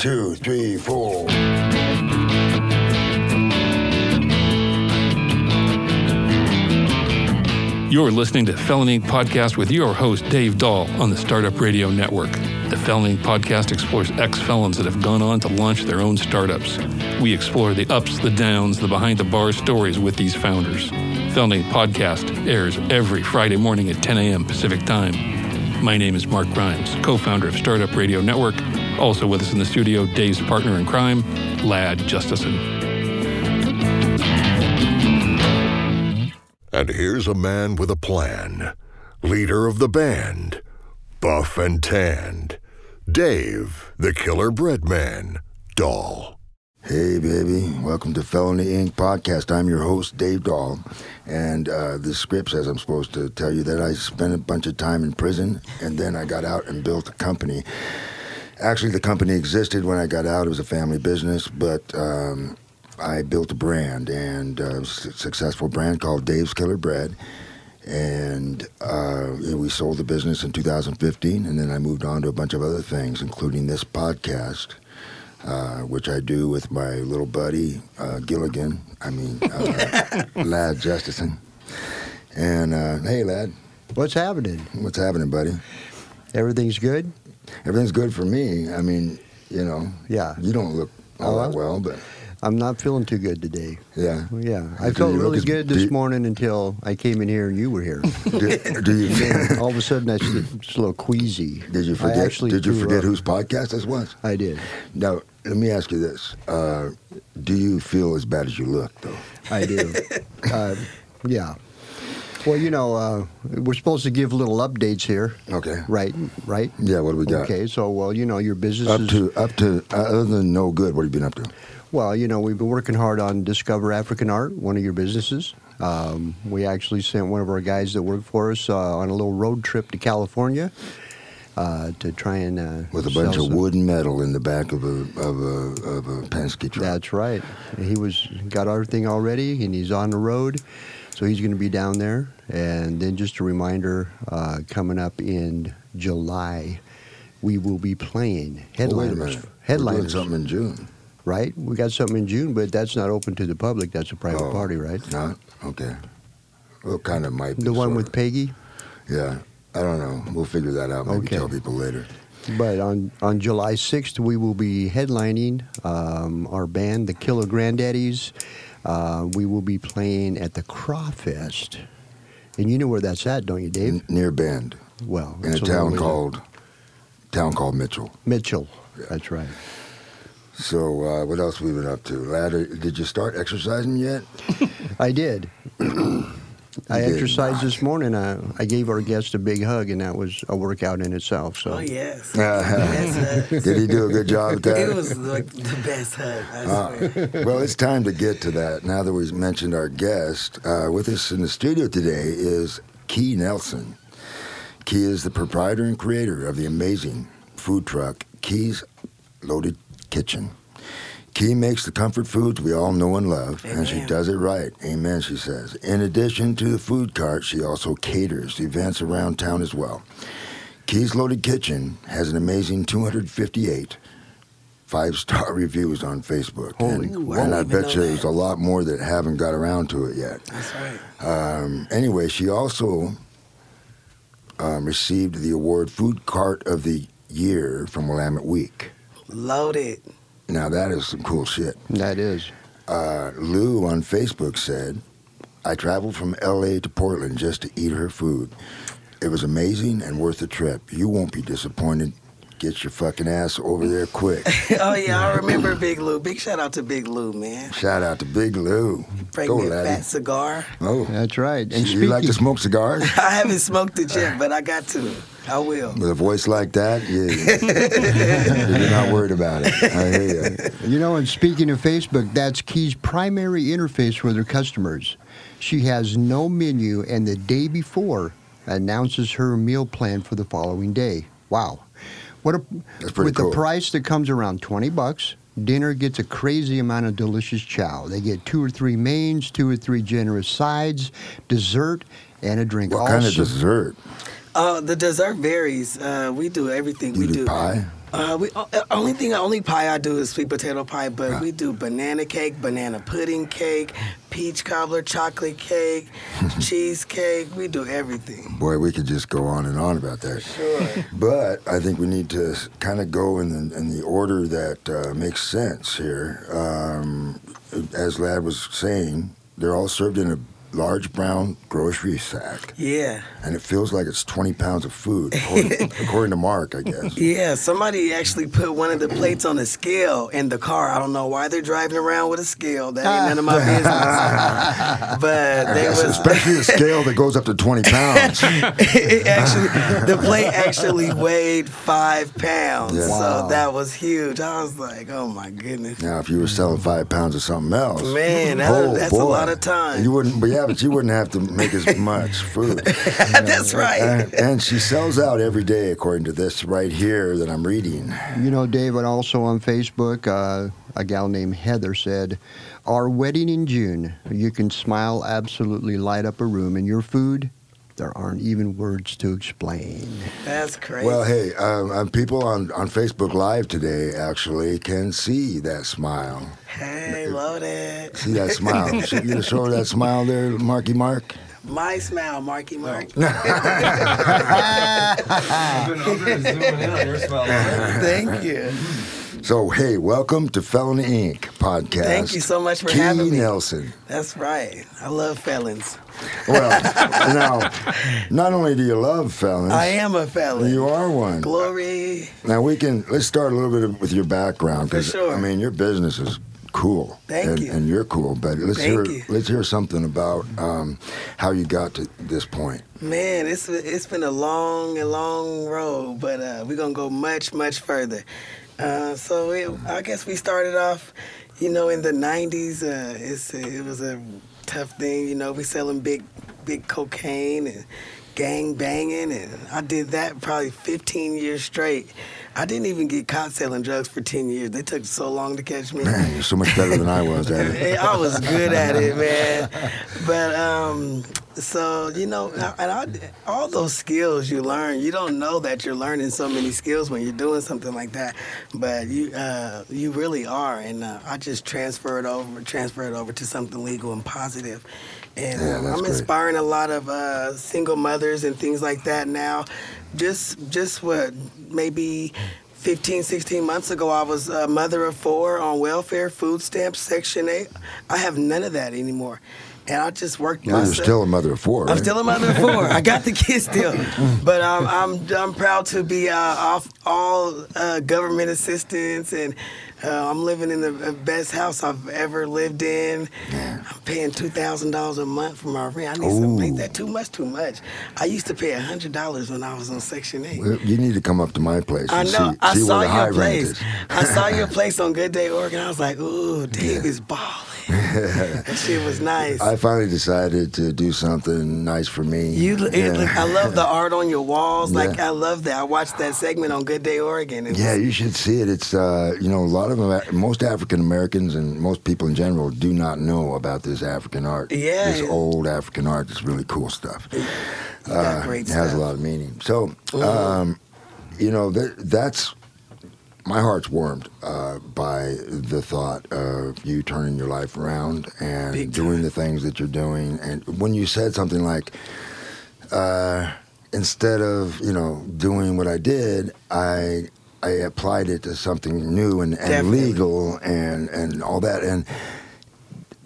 two, three, four. You're listening to Felony Podcast with your host, Dave Dahl, on the Startup Radio Network. The Felony Podcast explores ex felons that have gone on to launch their own startups. We explore the ups, the downs, the behind the bar stories with these founders. Felony Podcast airs every Friday morning at 10 a.m. Pacific Time. My name is Mark Grimes, co founder of Startup Radio Network. Also with us in the studio, Dave's partner in crime, Ladd Justesen. And here's a man with a plan. Leader of the band. Buff and tanned. Dave, the killer bread man. Dahl. Hey, baby. Welcome to Felony Inc. podcast. I'm your host, Dave Dahl. And uh, the script says I'm supposed to tell you that I spent a bunch of time in prison and then I got out and built a company. Actually, the company existed when I got out. It was a family business, but um, I built a brand and a successful brand called Dave's Killer Bread. And uh, we sold the business in 2015, and then I moved on to a bunch of other things, including this podcast, uh, which I do with my little buddy uh, Gilligan. I mean, uh, Ladd Justesen. And uh, hey, Ladd, What's happening? what's happening, buddy? Everything's good? Everything's good for me. I mean, you know, Yeah. you don't look all Oh, that well, but I'm not feeling too good today. yeah. Yeah. I felt really good this you- morning until I came in here and you were here. do, do you All of a sudden, I just a little queasy. did you forget? actually Did you forget up. whose podcast this was? I did. Now, let me ask you this: uh, Do you feel as bad as you look, though? I do. uh, yeah. Well, you know, uh, we're supposed to give little updates here, Okay. right? Right? Yeah. What do we got? Okay, so, well, you know, your business Up is. to up to uh, other than no good. What have you been up to? Well, you know, we've been working hard on Discover African Art, one of your businesses. Um, we actually sent one of our guys that worked for us uh, on a little road trip to California uh, to try and uh, With a bunch of wood and metal in the back of a of a of a Penske truck. That's right. He was got everything all ready, and he's on the road, so he's going to be down there. And then just a reminder, uh, coming up in July, we will be playing Oh, headliners. doing Headliners, something in June. right? We got something in June, but that's not open to the public. That's a private Oh, party, right? Not okay. Well, kind of might be. The one with of. Peggy. Yeah. I don't know. We'll figure that out. Maybe Okay. tell people later. But on, on July 6th, we will be headlining um, our band, the Killer Granddaddies. Uh, we will be playing at the Crawfest. And you know where that's at, don't you, Dave? N- near Bend, Well, in a town called town called Mitchell. Mitchell. That's right. So uh, what else we been up to? Ladd, uh, did you start exercising yet? I did. I did exercised this morning. I, I gave our guest a big hug, and that was a workout in itself. So Oh yes. Uh, Yes, did he do a good job at that? it was like the best hug. I Uh, well, it's time to get to that. Now that we've mentioned our guest, uh, with us in the studio today is Kee Nelson. Kee is the proprietor and creator of the amazing food truck Kee's Loaded Kitchen. Kee makes the comfort foods we all know and love, and she does it right. Amen, she says. In addition to the food cart, she also caters events around town as well. Kee's Loaded Kitchen has an amazing 258 five star reviews on Facebook. Holy and, Ooh, I and I didn't bet you there's a lot more that haven't got around to it yet. That's right. Um, anyway, she also um, received the award Food Cart of the Year from Willamette Week. Loaded. Now, that is some cool shit. that is. Uh, Lou on Facebook said, I traveled from LA to Portland just to eat her food. It was amazing and worth the trip. You won't be disappointed. Get your fucking ass over there quick. oh yeah, I remember Big Lou. Big shout out to Big Lou, man. Shout out to Big Lou. Bring Go, me a laddie. fat cigar. Oh, That's right. And you like to smoke cigars? I haven't smoked it yet, but I got to. I will. With a voice like that, yeah. you're not worried about it. I hear you. You know, and speaking of Facebook, that's Kee's primary interface with her customers. She has no menu, and the day before announces her meal plan for the following day. Wow, what a That's pretty with cool. the price that comes around twenty bucks. Dinner gets a crazy amount of delicious chow. They get two or three mains, two or three generous sides, dessert, and a drink. What All kind of ser- dessert? Uh, the dessert varies. Uh, we do everything You we do do. pie? Uh, we uh, only thing only pie I do is sweet potato pie, but we do banana cake, banana pudding cake, peach cobbler, chocolate cake, cheesecake. We do everything. Boy, we could just go on and on about that. Sure. But I think we need to kind of go in the, in the order that uh, makes sense here. Um, as Ladd was saying, they're all served in a large brown grocery sack, Yeah. and it feels like it's 20 pounds of food, according, according to Mark, I guess. Yeah, somebody actually put one of the plates on a scale in the car. I don't know why they're driving around with a scale. That ain't none of my business. but they was Especially the scale that goes up to 20 pounds. it actually the plate actually weighed five pounds. Yeah. Wow. So that was huge. I was like, oh my goodness. Now, if you were selling five pounds of something else, Man, that- oh, that's a lot of time. You wouldn't, but yeah, but you wouldn't have to make as much food. That's right. And, and she sells out every day, according to this right here that I'm reading. You know, David, also on Facebook, uh, a gal named Heather said, Our wedding in June, you can smile, absolutely light up a room, and your food, there aren't even words to explain. That's crazy. Well, hey, um, um, people on, on Facebook Live today actually can see that smile. hey, love that. See that smile. Should you show her that smile there, Marky Mark? My smile, Marky Mark. I'm gonna, I'm gonna zoom in on your smile. Thank you. So, hey, welcome to Felony Inc. podcast. Thank you so much for Kee having me. Nelson. That's right. I love felons. Well, now, not only do you love felons, I am a felon. you are one. Glory. Now we can let's start a little bit with your background For sure. I mean your business is cool. Thank and, you. And you're cool, but let's Thank hear you. let's hear something about um, how you got to this point. Man, it's it's been a long and long road, but uh, we're gonna go much much further. Uh, so it, I guess we started off, you know, in the '90s. Uh, it's it was a tough thing, you know. We selling big big cocaine and gang banging, and I did that probably 15 years straight. I didn't even get caught selling drugs for 10 years. They took so long to catch me. Man, you're so much better than I was at it. I was good at it, man. But um, so you know, and I, all those skills you learn, you don't know that you're learning so many skills when you're doing something like that, but you uh, you really are. And uh, I just transferred it over, transferred it over to something legal and positive. And Yeah, um, I'm great. inspiring a lot of uh, single mothers and things like that now. Just just what maybe 15, 16 months ago, I was a mother of four on welfare, food stamps, Section 8. I have none of that anymore. And I just worked Well, you're still a mother of four, right? I'm still a mother of four. I got the kids still, but um, I'm I'm proud to be uh, off all uh, government assistance, and uh, I'm living in the best house I've ever lived in. I'm paying two thousand dollars a month for my rent. I need to make that too much, too much. I used to pay hundred dollars when I was on Section Eight. Well, You need to come up to my place I know. see, I see saw your place. I saw your place on Good Day Oregon. I was like, ooh, Dave is balling. That shit was nice. I finally decided to do something nice for me. You, it, yeah. I love the art on your walls. Like Yeah. I love that. I watched that segment on Good Day Oregon. Yeah, you should see it. It's uh, you know a lot of most African Americans and most people in general do not know about this African art. Yeah. this old African art. This really cool stuff. got great it has a lot of meaning. So, um, you know that that's my heart's warmed uh, by the thought of you turning your life around and doing the things that you're doing. And when you said something like, uh, instead of you know doing what I did, I I applied it to something new and, and legal and and all that and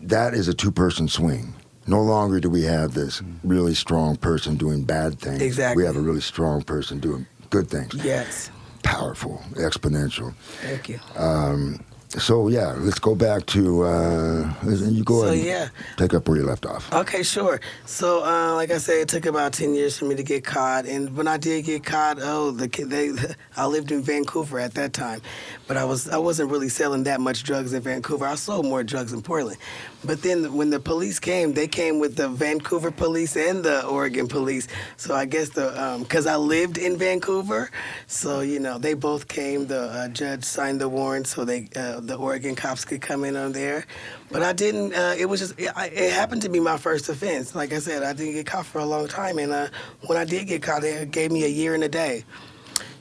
that is a two person swing. No longer do we have this really strong person doing bad things. Exactly. We have a really strong person doing good things. Yes. Powerful, exponential. Thank you. Um, So yeah, let's go back to uh, you go So, ahead. and yeah. Take up where you left off. Okay, sure. So, uh, like I said, it took about ten years for me to get caught, and when I did get caught, oh, the they, I lived in Vancouver at that time, but I was I wasn't really selling that much drugs in Vancouver. I sold more drugs in Portland, but then when the police came, they came with the Vancouver police and the Oregon police. So I guess the because I lived in Vancouver, so you know they both came. The uh, judge signed the warrant, so they uh, the Oregon cops could come in on there. But I didn't. Uh, it was just. It, it happened to be my first offense. Like I said, I didn't get caught for a long time, and uh, when I did get caught, they gave me a year and a day.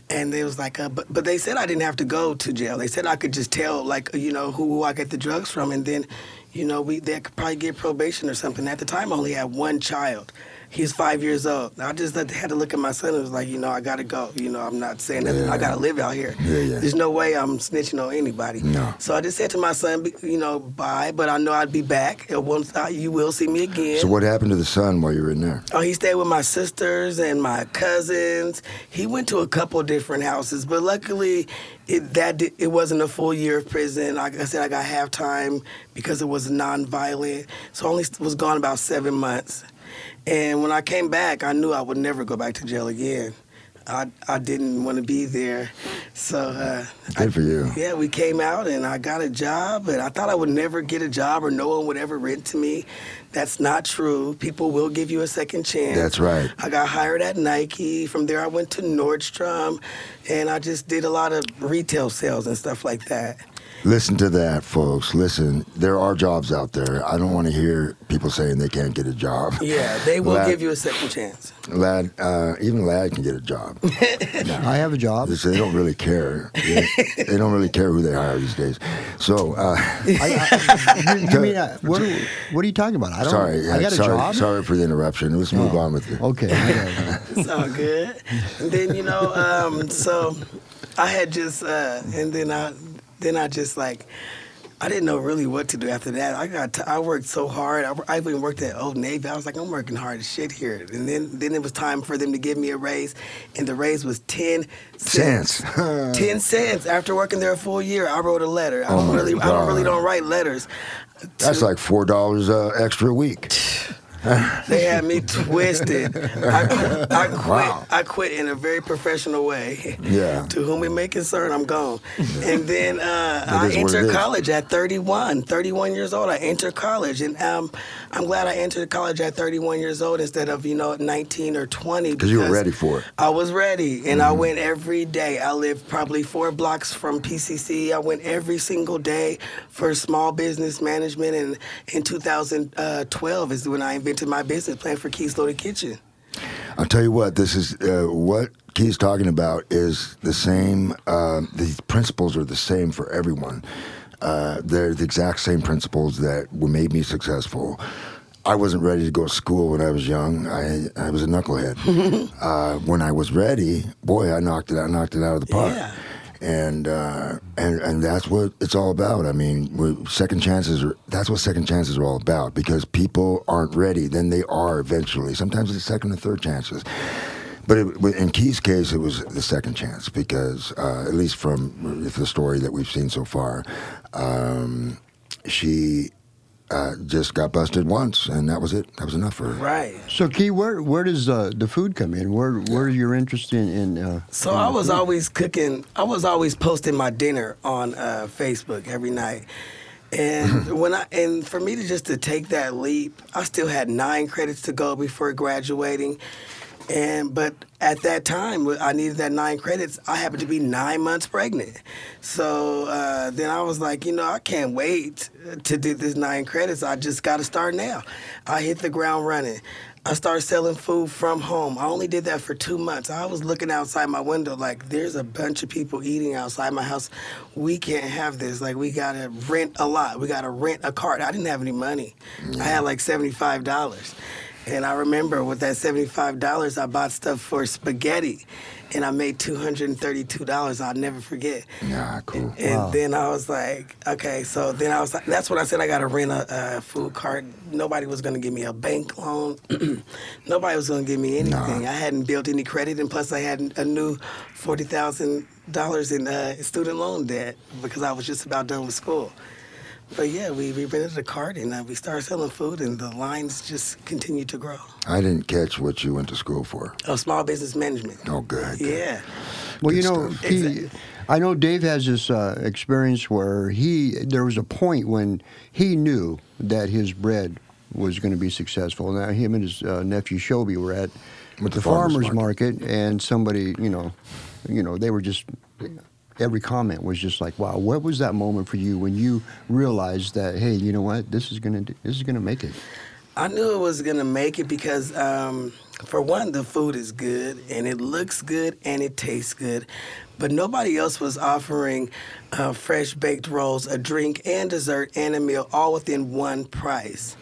And it was like, uh, but but they said I didn't have to go to jail. They said I could just tell like you know who, who I get the drugs from, and then you know we they could probably get probation or something. At the time, I only had one child. He's five years old. I just had to look at my son and was like, you know, I gotta go. You know, I'm not saying that I gotta live out here. Yeah, yeah. There's no way I'm snitching on anybody. No. So I just said to my son, you know, bye, but I know I'd be back. Won't, uh, you will see me again. So what happened to the son while you were in there? Oh, he stayed with my sisters and my cousins. He went to a couple different houses, but luckily, it that it wasn't a full year of prison. Like I said, I got half time because it was non-violent. So I only was gone about seven months. And when I came back, I knew I would never go back to jail again. I I didn't want to be there, so uh, Good for you. yeah, we came out and I got a job, and I thought I would never get a job or no one would ever rent to me. That's not true. People will give you a second chance. That's right. I got hired at Nike. From there, I went to Nordstrom, and I just did a lot of retail sales and stuff like that. Listen to that, folks. Listen, there are jobs out there. I don't want to hear people saying they can't get a job. Yeah, they will Ladd- give you a second chance. Ladd, uh, even Ladd can get a job. I have a job. They say they don't really care. They, they don't really care who they hire these days. So, uh, I, I, you, you mean, uh, what, are, what are you talking about? I don't. sorry. I got a sorry, job. sorry for the interruption. Let's move Oh, on with it. Okay. okay. It's all good. And then you know, um, so I had just, uh, and then I, then I just like, I didn't know really what to do after that. I got, t- I worked so hard. I, I even worked at Old Navy. I was like, I'm working hard as shit here. And then, then it was time for them to give me a raise, and the raise was ten cents. Cents. ten cents after working there a full year. I wrote a letter. I Oh don't my really, I don't really don't write letters. That's like four dollars uh, extra a week. They had me twisted. I, quit- I quit. Wow. I quit in a very professional way. Yeah. To whom it may concern, I'm gone. And then uh, I entered college at 31. 31 years old, I entered college, and um, I'm glad I entered college at 31 years old instead of you know 19 or 20. Because you were ready for it. I was ready, and Mm-hmm. I went every day. I lived probably four blocks from PCC. I went every single day for small business management, and in 2012 is when I invented my business plan for Kee's Loaded Kitchen. I'll tell you what. This is uh, what Kee's talking about is the same. Uh, the principles are the same for everyone. Uh, they're the exact same principles that made me successful. I wasn't ready to go to school when I was young. I I was a knucklehead. uh, when I was ready, boy, I knocked it. I knocked it out of the park. Yeah. And uh, and and that's what it's all about. I mean, second chances are that's what second chances are all about. Because people aren't ready, then they are eventually. Sometimes it's second and third chances. But it, in Kee's case, it was the second chance because, uh, at least from the story that we've seen so far, um, she uh, just got busted once, and that was it. That was enough for her. Right. So, Kee, where where does uh, the food come in? Where where your interest in? in uh, So I was always cooking. I was always posting my dinner on uh, Facebook every night. And when I and for me to just to take that leap, I still had nine credits to go before graduating. And but at that time, I needed that nine credits. I happened to be nine months pregnant, so uh, then I was like, you know, I can't wait to do this nine credits. I just got to start now. I hit the ground running. I started selling food from home. I only did that for two months. I was looking outside my window like, there's a bunch of people eating outside my house. We can't have this. Like, we gotta rent a lot. We gotta rent a cart. I didn't have any money. I had like seventy-five dollars. And I remember with that $75, I bought stuff for spaghetti and I made $232. I'll never forget. Yeah, cool. And then I was like, okay, so then I was like, that's when I said I got to rent a, a food cart. Nobody was going to give me a bank loan. Nobody was going to give me anything. I hadn't built any credit, and plus I had a new forty thousand dollars in uh, student loan debt because I was just about done with school. But yeah, we, we rented a cart and uh, we started selling food, and the lines just continued to grow. I didn't catch what you went to school for. Oh, small business management. Oh, good. Yeah. Well, you know, he, Exactly. I know Dave has this uh, experience where he there was a point when he knew that his bread was going to be successful. Now, him and his uh, nephew Shobi were at With the, the farmers farmers market. and somebody, you know, you know, they were just every comment was just like, "Wow, what was that moment for you when you realized that, hey, you know what, this is gonna do, this is gonna make it." I knew it was gonna make it because, um, for one, the food is good and it looks good and it tastes good, but nobody else was offering uh, fresh baked rolls, a drink and dessert and a meal, all within one price.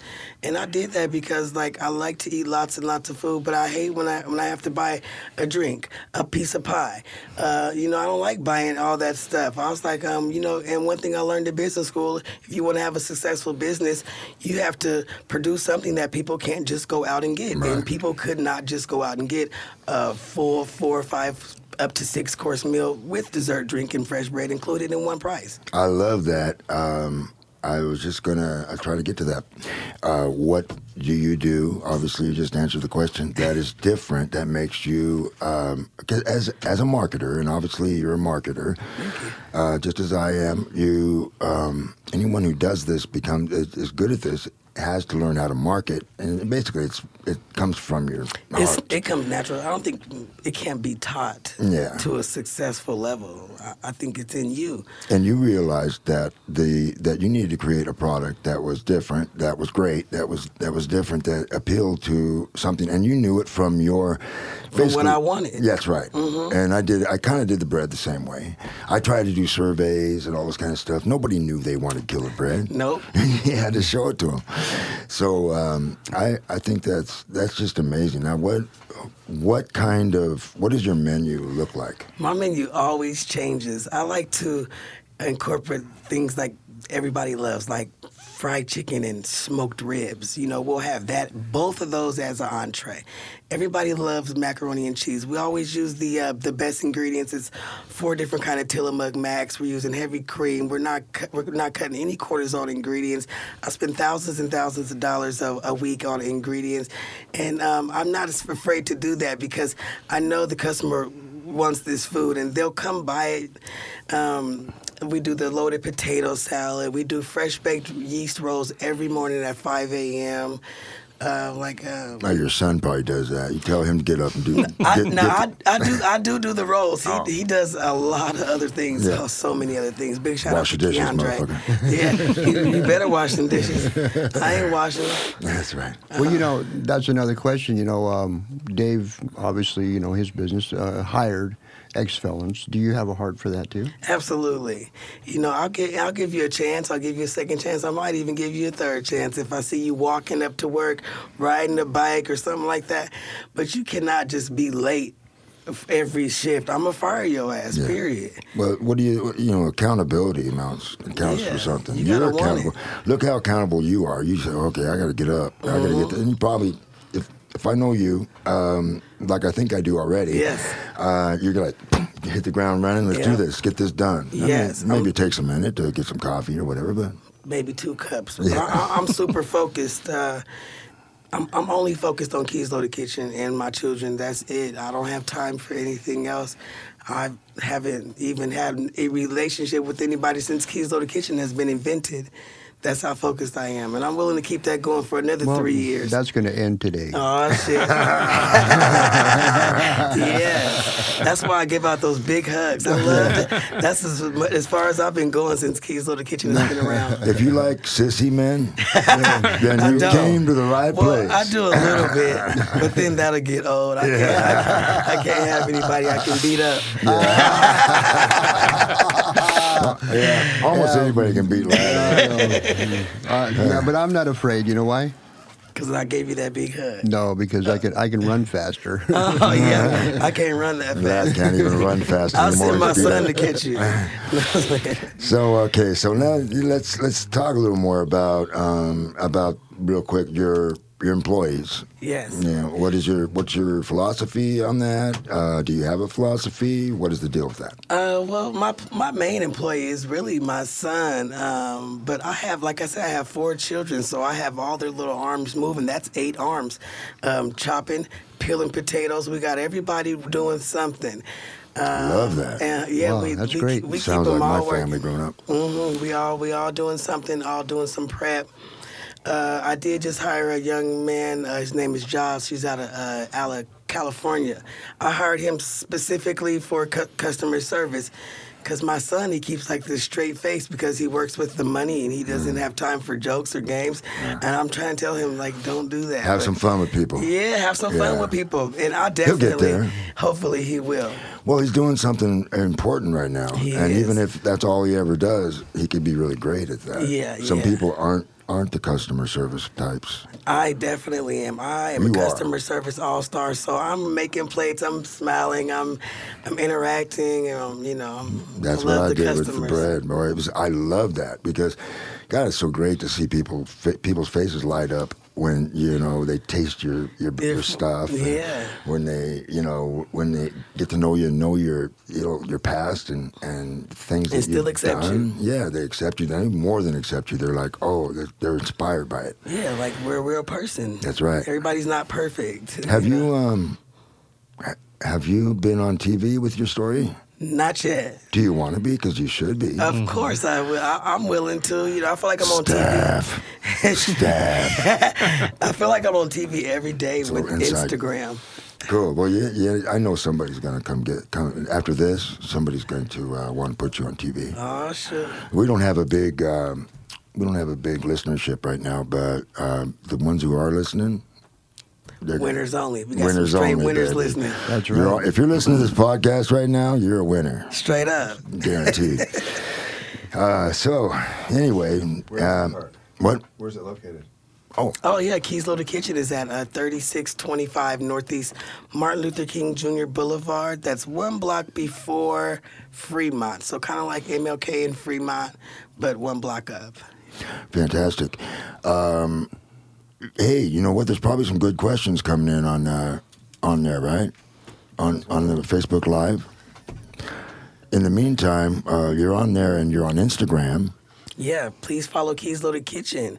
And I did that because, like, I like to eat lots and lots of food, but I hate when I when I have to buy a drink, a piece of pie. Uh, you know, I don't like buying all that stuff. I was like, um, you know, and one thing I learned in business school: if you want to have a successful business, you have to produce something that people can't just go out and get. And people could not just go out and get a full four or five up to six course meal with dessert, drink, and fresh bread included in one price. I love that. Um, I was just gonna I try to get to that. Uh, what do you do? Obviously, you just answered the question. That is different. That makes you um, 'cause as as a marketer, and obviously you're a marketer, uh, just as I am. You um, anyone who does this becomes is, is good at this has to learn how to market, and basically it's it comes from your it comes natural. I don't think it can be taught Yeah. to a successful level. I, I think it's in you. and you realized that the that you needed to create a product that was different, that was great, that was that was different, that appealed to something, and you knew it from your From what I wanted. Mm-hmm. That's right. And I did. I kind of did the bread the same way. I tried to do surveys and all this kind of stuff. Nobody knew they wanted killer bread. Nope. you had to show it to them. So um, I I think that's that's just amazing. Now what what kind of what does your menu look like? My menu always changes. I like to incorporate things like everybody loves, like fried chicken and smoked ribs. You know, we'll have that, both of those as an entree. Everybody loves macaroni and cheese. We always use the uh, the best ingredients. It's four different kind of Tillamook macs. We're using heavy cream. We're not cu- we're not cutting any cortisone ingredients. I spend thousands and thousands of dollars a, a week on ingredients, and um, I'm not afraid to do that because I know the customer wants this food and they'll come buy it. Um, we do the loaded potato salad. We do fresh baked yeast rolls every morning at 5 a.m. Uh, like uh, Now your son probably does that. You tell him to get up and do. I, no, get- I, I do I do do the rolls. He, he does a lot of other things. Yeah. Oh, so many other things. Big shout Wash out to your dishes, Keandre. motherfucker. Yeah, you, you better wash them dishes. I ain't washing them. That's right. Well, you know, that's another question. You know, um, Dave, obviously, you know, his business uh, hired ex felons. Do you have a heart for that too? Absolutely. You know, I'll give I'll give you a chance. I'll give you a second chance. I might even give you a third chance if I see you walking up to work, riding a bike or something like that. But you cannot just be late every shift. I'm gonna fire your ass. Yeah. Period. Well, what do you you know? Accountability amounts counts Yeah, for something. you You're accountable. Look how accountable you are. You say, okay, I got to get up. I got to Mm-hmm. get. There. And you probably, if I know you, um, like I think I do already. Yes. Uh, you're gonna hit the ground running. Let's do this. Get this done. I mean, Yes, maybe it takes a minute to get some coffee or whatever, but Maybe two cups. Yeah. I, I, I'm super focused. Uh, I'm, I'm only focused on Kee's Loaded Kitchen and my children. That's it. I don't have time for anything else. I haven't even had a relationship with anybody since Kee's Loaded Kitchen has been invented. That's how focused I am, and I'm willing to keep that going for another three years. That's going to end today. Oh shit! yes, that's why I give out those big hugs. I love it. That's as, as far as I've been going since Kee's Loaded Kitchen has been around. if you like sissy men, then I you came to the right well, place. I do a little bit, but then that'll get old. I can't, I, I can't have anybody I can beat up. Yeah, almost anybody can beat like Uh, yeah, but I'm not afraid. You know why? Because I gave you that big hug. No, because I can I can run faster. Oh, yeah. I can't run that That fast. can't even run fast I'll send my son to catch you. So okay, so now let's let's talk a little more about um, about real quick your your employees. yes. Know, what is your what's your philosophy on that? Uh, do you have a philosophy? What is the deal with that? Uh, well, my my main employee is really my son. Um, but I have, like I said, I have four children, so I have all their little arms moving. That's eight arms, um, chopping, peeling potatoes. We got everybody doing something. Um, Love that. And yeah, Wow, we, that's we, great. We Sounds keep like them my working. family growing up. Mm-hmm. We all we all doing something, all doing some prep. Uh, I did just hire a young man. Uh, his name is Josh. He's out of uh, Ala, California. I hired him specifically for cu- customer service. Cause my son, he keeps like this straight face because he works with the money and he doesn't Mm. have time for jokes or games. And I'm trying to tell him like, don't do that. Have But- some fun with people. Yeah, have some fun with people, and i'll He'll get definitely, there. hopefully, he will. Well, he's doing something important right now, He and even if that's all he ever does, he could be really great at that. Yeah, Some yeah. people aren't aren't the customer service types. I definitely am. I am You a are. customer service all star. So I'm making plates. I'm smiling. I'm, I'm interacting. Um, you know, I'm, That's I what I did customers. with the bread, boy. It was I love that because, God, it's so great to see people fa- people's faces light up when you know they taste your your, your stuff. yeah. When they you know when they get to know you, know your you know your past and and things that still accept you. done. Yeah, they accept you. They more than accept you. They're like, oh, they're, they're inspired by it. Yeah, like we're a real person. That's right. Everybody's not perfect. Have know? you um ha- have you been on TV with your story? Not yet. Do you want to be? Because you should be. Of course, I will. I, I'm willing to. You know, I feel like I'm on Staff. TV. Staff. Staff. I feel like I'm on TV every day So with inside- Instagram. Cool. Well, yeah, yeah. I know somebody's gonna come get come after this. Somebody's going to uh, want to put you on TV. Oh shit. We don't have a big um, we don't have a big listenership right now, but um, the ones who are listening, they're Winners only. We got Winners some straight only, winners baby. listening. That's right. You're if you're listening to this podcast right now, you're a winner, Straight up. guaranteed. uh, so, anyway, Where's um, what? Where's it located? Oh, Oh yeah, Kee's Loaded Kitchen is at uh, 3625 Northeast Martin Luther King Jr. Boulevard. That's one block before Fremont. So kind of like MLK in Fremont, but one block up. fantastic. Um, hey, you know what? There's probably some good questions coming in on uh, on there, right? On on the Facebook Live. In the meantime, uh, you're on there and you're on Instagram. Yeah, please follow Kee's Loaded Kitchen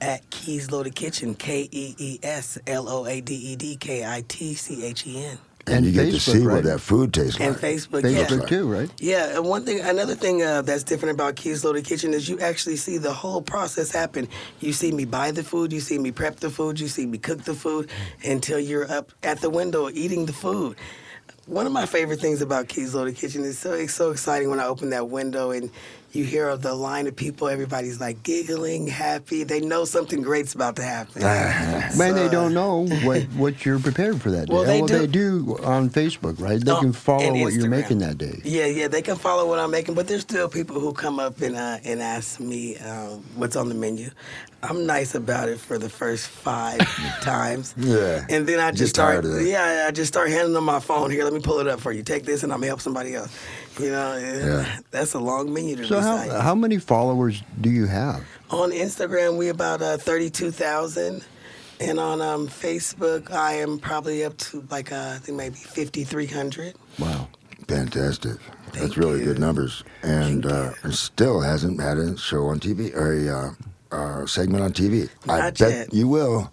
at Kee's Loaded Kitchen. K E E S L O A D E D K I T C H E N. And, And you get to Facebook, see what that food tastes like. And like. Facebook, Facebook yeah. too, right? Yeah, and one thing, another thing uh, that's different about Kee's Loaded Kitchen is you actually see the whole process happen. You see me buy the food, you see me prep the food, you see me cook the food until you're up at the window eating the food. One of my favorite things about Kee's Loaded Kitchen is so it's so exciting when I open that window and you hear of the line of people. Everybody's like giggling, happy. They know something great's about to happen. Man, they don't know what, what you're prepared for that day. Well, they well, do. they do on Facebook, right? They Oh, can follow what you're making that day. Yeah, yeah, they can follow what I'm making, but there's still people who come up and uh, and ask me um, what's on the menu. I'm nice about it for the first five times. Yeah. and then I Get just tired start. Yeah, I just start handing them my phone. Here, let me pull it up for you. Take this, and I'm gonna help somebody else. You know, Yeah. that's a long menu to So recite. how, how many followers do you have? on Instagram, we about uh, thirty-two thousand. And on um, Facebook, I am probably up to like uh, I think maybe fifty-three hundred. Wow. Fantastic. That's really you. good numbers. And Thank uh, still hasn't had a show on TV or a uh, uh, segment on TV. I Not bet yet. you will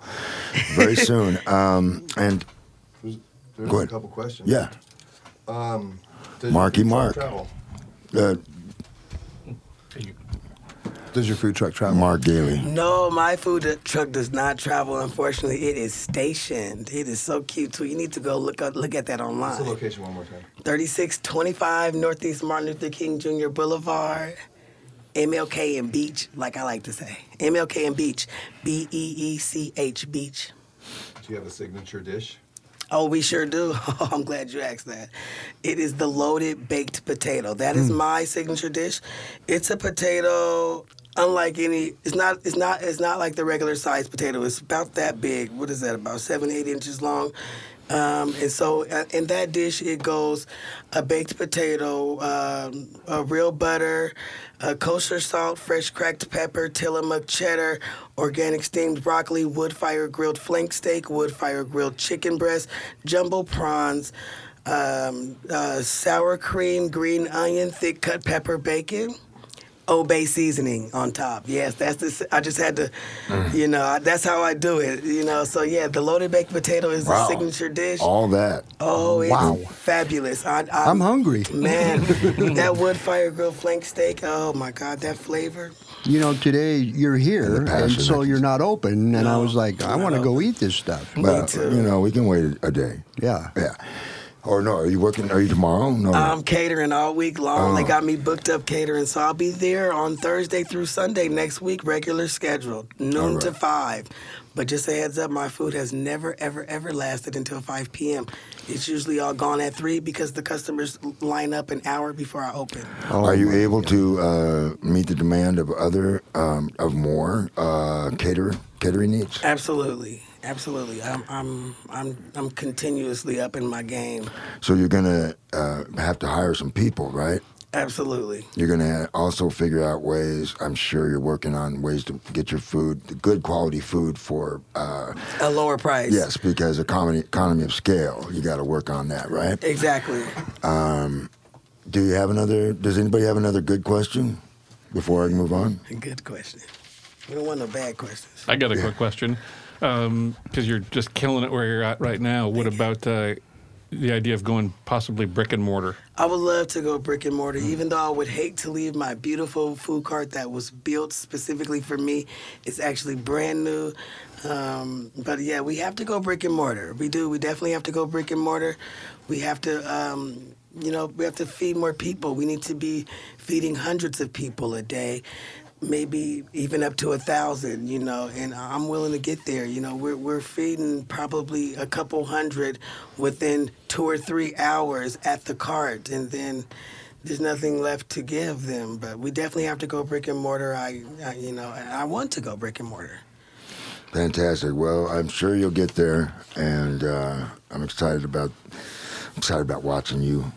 very soon. Um, and There's, there's Go a ahead. couple questions. yeah, Um, does Marky Mark. truck Travel? uh, Does your food truck travel? Mark Gailey. No, my food truck does not travel. Unfortunately, it is stationed. It is so cute too. You need to go look up, look at that What's the online. location one more time? Thirty-six twenty-five Northeast Martin Luther King Jr. Boulevard, MLK and Beech, like I like to say, MLK and Beech, B E E C H Beech. Do you have a signature dish? Oh, we sure do. I'm glad you asked that. It is the loaded baked potato. That is my signature dish. It's a potato unlike any. It's not. It's not. It's not like the regular sized potato. It's about that big. What is that? About seven, eight inches long. Um, and so uh, in that dish, it goes a baked potato, um, a real butter, a kosher salt, fresh cracked pepper, Tillamook cheddar, organic steamed broccoli, wood fire grilled flank steak, wood fire grilled chicken breast, jumbo prawns, um, uh, sour cream, green onion, thick cut pepper, bacon. Old Bay seasoning on top. Yes, that's the. I just had to, Mm. you know, that's how I do it. You know, so yeah, the loaded baked potato is Wow. the signature dish. All that. Oh, it's Wow. fabulous. I, I, I'm hungry. Man, that wood fire grilled flank steak. Oh my God, that flavor. You know, today you're here, And and, so you're not open. And I was like, I want to go eat this stuff. But too. you know, we can wait a day. Yeah. Yeah. Or no? Are you working? Are you tomorrow? No. no. I'm catering all week long. They Oh. got me booked up catering, so I'll be there on Thursday through Sunday next week, regular schedule, noon All to five. But just a heads up, my food has never, ever, ever lasted until 5 p.m. It's usually all gone at three because the customers line up an hour before I open. Are you able to uh, meet the demand of other um, of more uh, cater catering needs? Absolutely, absolutely. I'm, I'm, I'm, I'm continuously up in my game. So you're gonna uh, have to hire some people, right? Absolutely. You're gonna also figure out ways. I'm sure you're working on ways to get your food, good quality food for. Uh, A lower price. yes, because economy economy of scale. You got to work on that, right? Exactly. Um, Do you have another? Does anybody have another good question before I move on? Good question. We don't want no bad questions. I got a quick question. Because you're just killing it where you're at right now. What about uh, the idea of going possibly brick and mortar? I would love to go brick and mortar, even though I would hate to leave my beautiful food cart that was built specifically for me. It's actually brand new. Um, but yeah, we have to go brick and mortar. We do. We definitely have to go brick and mortar. We have to, um, you know, we have to feed more people. We need to be feeding hundreds of people a day. Maybe even up to a thousand, you know, and I'm willing to get there. You know, we're we're feeding probably a couple hundred within two or three hours at the cart, and then there's nothing left to give them. But we definitely have to go brick and mortar. I, I you know, I want to go brick and mortar. Fantastic. Well, I'm sure you'll get there, and uh, I'm excited about excited about watching you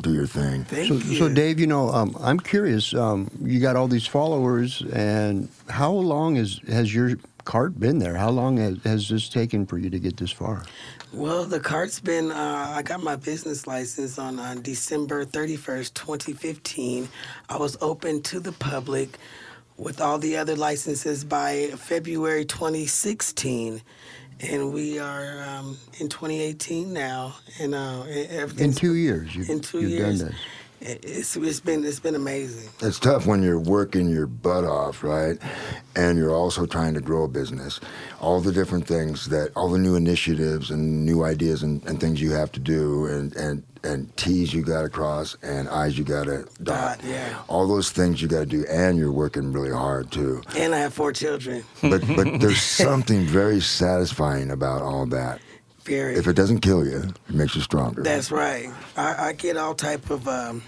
do your thing. Thank So, you. so Dave, you know, um, I'm curious. Um, you got all these followers, and how long has has your cart been there? How long has, has this taken for you to get this far? Well, the cart's been, uh, I got my business license on, on December 31st, 2015. I was open to the public with all the other licenses by February 2016. And we are um, in 2018 now. And uh, In two years, you've, in 2 you've years. done this. It- It's, it's been it's been amazing. It's tough when you're working your butt off, right? And you're also trying to grow a business. All the different things that, all the new initiatives and new ideas and, and things you have to do, and, and, and T's you got to cross and I's you got to dot. Dot, yeah. All those things you got to do, and you're working really hard too. And I have four children. But but there's something very satisfying about all that. If it doesn't kill you, it makes you stronger. That's right. I, I get all type of um,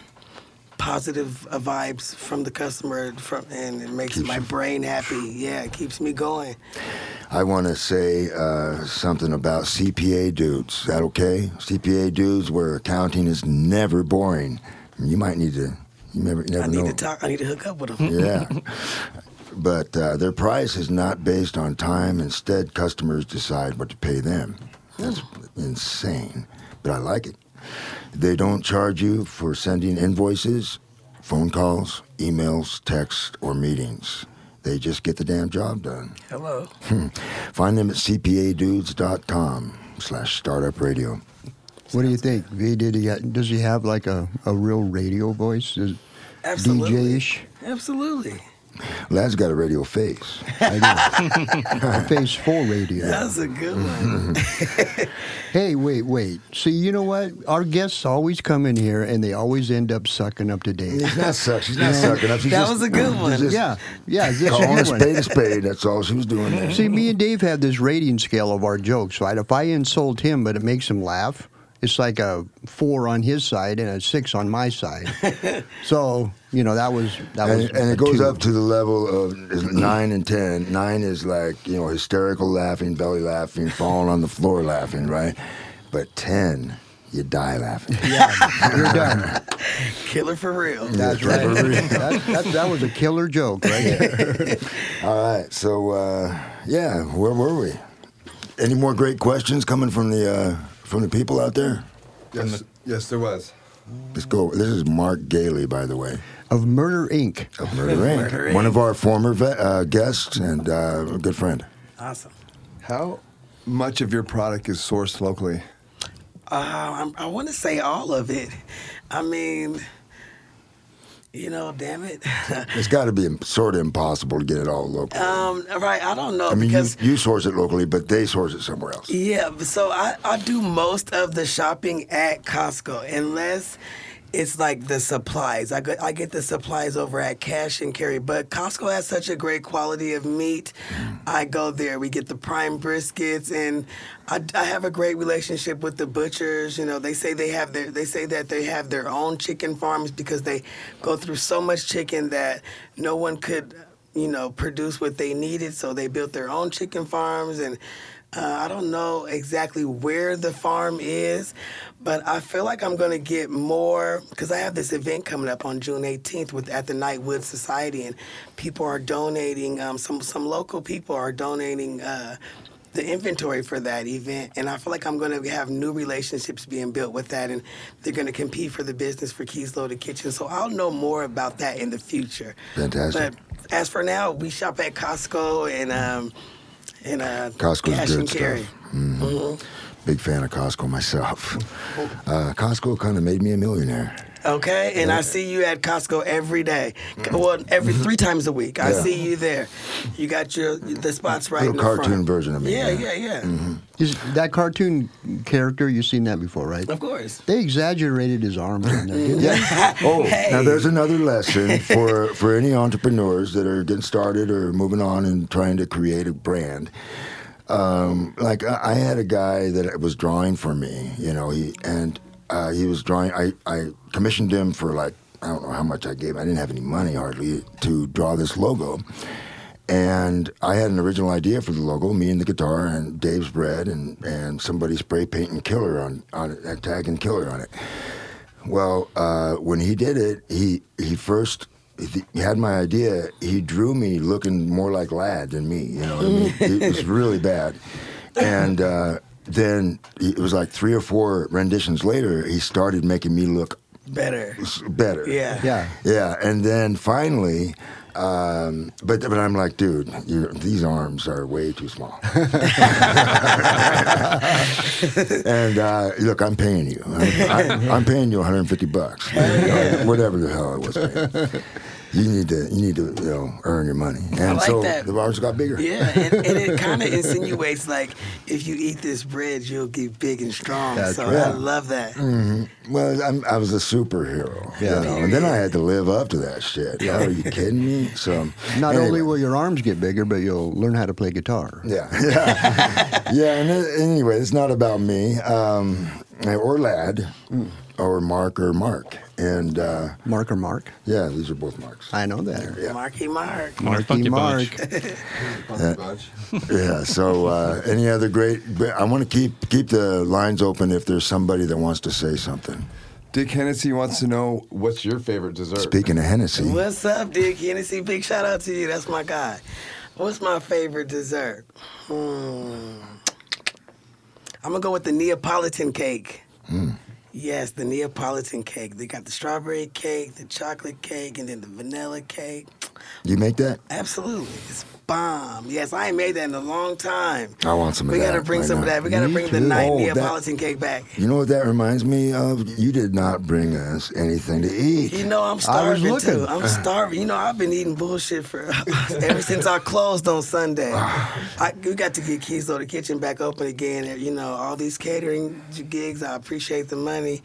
positive uh, vibes from the customer, from, and it makes Keeps my you- brain happy. Yeah, it keeps me going. I want to say uh, something about CPA dudes. Is that okay? CPA dudes, where accounting is never boring. You might need to. You never, you never I need know. to talk. I need to hook up with them. Yeah. but uh, their price is not based on time. Instead, customers decide what to pay them. That's insane. But I like it. They don't charge you for sending invoices, phone calls, emails, texts, or meetings. They just get the damn job done. Hello. Hmm. Find them at cpadudes.com slash startup radio. What do you think? V, did he got, does he have like a, a real radio voice? Is Absolutely. DJ-ish? Absolutely. Ladd's got a radio face. I do. Face for radio. That's a good one. Hey, wait, wait. See, you know what? Our guests always come in here and they always end up sucking up to Dave. He's not suck. She's not sucking up. She's That just- was a good one. just Yeah, yeah. This is Calling a a good one. spade a spade. That's all she was doing there. See, me and Dave have this rating scale of our jokes, right? If I insult him, but it makes him laugh, it's like a four on his side and a six on my side. so, you know, that was that was and, and a it goes two. up to the level of nine and ten. Nine is like you know hysterical laughing, belly laughing, falling on the floor laughing, right? But ten, you die laughing. Yeah, you're done. Killer for real. That's right. that, that, that was a killer joke, right? there. All right, so uh, yeah, where were we? Any more great questions coming from the uh, from the people out there? Yes, yes, there was. Let's go. This is Mark Gailey, by the way, of Murder Inc. of Murder Inc. Murder One of our former vet, uh, guests and uh, a good friend. Awesome. How much of your product is sourced locally? Uh, I'm, I want to say all of it. I mean, You know, damn it. It's got to be sort of impossible to get it all local. um, right, I don't know I mean, you, because you source it locally, but they source it somewhere else. Yeah, so I, I do most of the shopping at Costco unless it's like the supplies. I get, I get the supplies over at Cash and Carry, but Costco has such a great quality of meat. Mm. I go there. We get the prime briskets, and I, I have a great relationship with the butchers. You know, they say they have their they say that they have their own chicken farms because they go through so much chicken that no one could you know, produce what they needed. So they built their own chicken farms. And uh, I don't know exactly where the farm is, but I feel like I'm going to get more because I have this event coming up on June 18th with at the Nightwood Society, and people are donating. Um, some some local people are donating. Uh, the inventory for that event, and I feel like I'm going to have new relationships being built with that, and they're going to compete for the business for Kee's Loaded Kitchen. So I'll know more about that in the future. Fantastic. But as for now, we shop at Costco and um, and uh, Costco's cash good and carry. stuff. Mhm. Big fan of Costco myself. Uh, Costco kind of made me a millionaire. Okay, and I see you at Costco every day. Well, every three times a week. I Mm-hmm. Yeah. see you there. You got your the spots right Little in the cartoon front. version of me, Yeah, yeah. yeah, yeah. Is that cartoon character? You've seen that before, right? Of course. They exaggerated his arms in there. didn't they? Yeah. Oh, Hey. now there's another lesson for for any entrepreneurs that are getting started or moving on and trying to create a brand. Um, like I, I had a guy that was drawing for me, you know, he and uh, he was drawing. I I commissioned him for like I don't know how much I gave. him. I didn't have any money hardly to draw this logo. And I had an original idea for the logo, me and the guitar and Dave's bread and, and somebody spray painting killer on, on it, and tagging killer on it. Well, uh, when he did it, he he first he had my idea. He drew me looking more like Ladd than me. You know, what I mean, it was really bad. And uh, then it was like three or four renditions later, he started making me look Better. better. Yeah. Yeah. Yeah, and then finally, um, but but I'm like, dude, you these arms are way too small. and uh, look, I'm paying you. I'm, I'm paying you 150 bucks, whatever the hell I was paying. You need to you need to you know earn your money, and like so that. the arms got bigger. Yeah, and, and it kind of insinuates like if you eat this bread, you'll get big and strong. That's so right. I love that. Well, I'm, I was a superhero, Yeah. you know, and then I had to live up to that shit. Are you kidding me? So Not anyway. only will your arms get bigger, but you'll learn how to play guitar. Yeah, yeah, yeah. And it, anyway, it's not about me um, or Ladd or Mark or Mark. And uh, Mark or Mark? yeah, these are both Marks. I know that. Yeah. Marky Mark. Mark Marky Funky Mark. Bunch. yeah. So uh, any other great? I want to keep keep the lines open if there's somebody that wants to say something. Dick Hennessy wants to know what's your favorite dessert. Speaking of Hennessy, What's up, Dick Hennessy? Big shout out to you. That's my guy. What's my favorite dessert? Hmm. I'm gonna go with the Neapolitan cake. Yes, the Neapolitan cake. They got the strawberry cake, the chocolate cake, and then the vanilla cake. You make that? Absolutely, it's bomb. Yes, I ain't made that in a long time. I want some of that. we gotta bring right some of that. We gotta Me bring the night Oh, that- Neapolitan cake back. You know what that reminds me of? You did not bring us anything to eat. You know, I'm starving looking. too. I'm starving. You know, I've been eating bullshit for ever since I closed on Sunday. Ah. I, we got to get Keys to the Kitchen back open again. You know, all these catering gigs, I appreciate the money.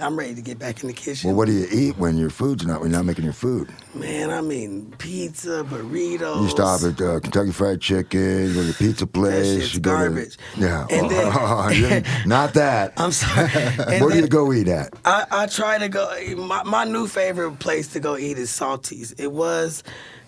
I'm ready to get back in the kitchen. Well, what do you eat when your food's not? When you're not making your food? Man, I mean, pizza, burritos. You stop at uh, Kentucky Fried Chicken, go to the pizza place. you go to- garbage. yeah, And then- Oh, yeah, not that. I'm sorry. Where do you go eat at? I, I try to go. My, my new favorite place to go eat is Salty's. It was,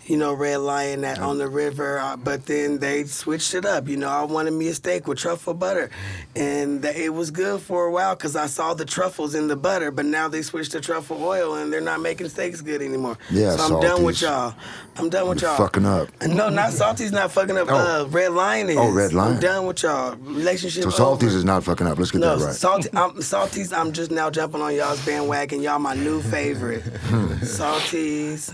you know, Red Lion at on the river, uh, but then they switched it up. You know, I wanted me a steak with truffle butter, and th- it was good for a while because I saw the truffles in the butter. But now they switched to truffle oil, and they're not making steaks good anymore. Yeah, so I'm done with y'all. I'm done with You're y'all. fucking up. No, not Salty's. Not fucking up. Oh. Uh, Red Lion is. Oh, Red Lion. I'm done with y'all. Relationship. So Salty's over. is not fucking up. Let's get No, that right. salty. I'm, Salty's. I'm just now jumping on y'all's bandwagon. Y'all my new favorite. Salty's.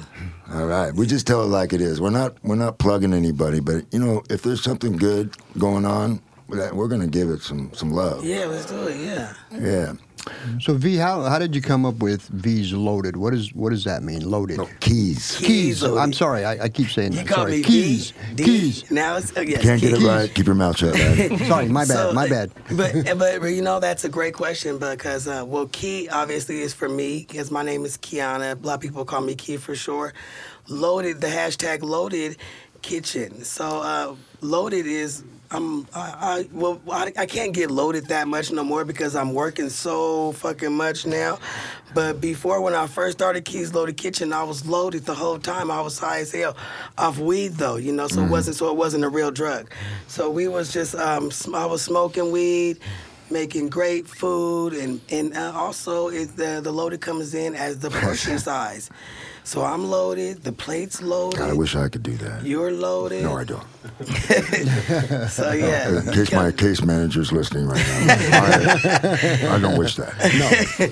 All right, we just tell it like it is. We're not we're not plugging anybody, but you know, if there's something good going on, we're gonna give it some some love. Yeah, let's do it. Yeah. Yeah. So V, how, how did you come up with V's loaded? What is what does that mean? Loaded. No, keys. Keys loaded. I'm sorry, I, I keep saying You that. call Sorry. me keys. V, D. Keys. Now it's oh, yes, Can't get it right. Keep your mouth shut, Ladd. Sorry, my bad. So, my bad. But, but but you know that's a great question because uh, well, Kee obviously is for me because my name is Kiauna. A lot of people call me Kee for short. Loaded the hashtag Loaded Kitchen. So uh, Loaded is. I'm, I, I well I, I can't get loaded that much no more because I'm working so fucking much now. But before when I first started Kee's Loaded Kitchen, I was loaded the whole time. I was high as hell off weed though, you know. So it wasn't so it wasn't a real drug. So we was just um, sm- I was smoking weed, making great food, and and uh, also it, the the loaded comes in as the portion size. So I'm loaded, the plate's loaded. God, I wish I could do that. You're loaded. No, I don't. So yeah. In case my case manager's listening right now, I, I don't wish that. No.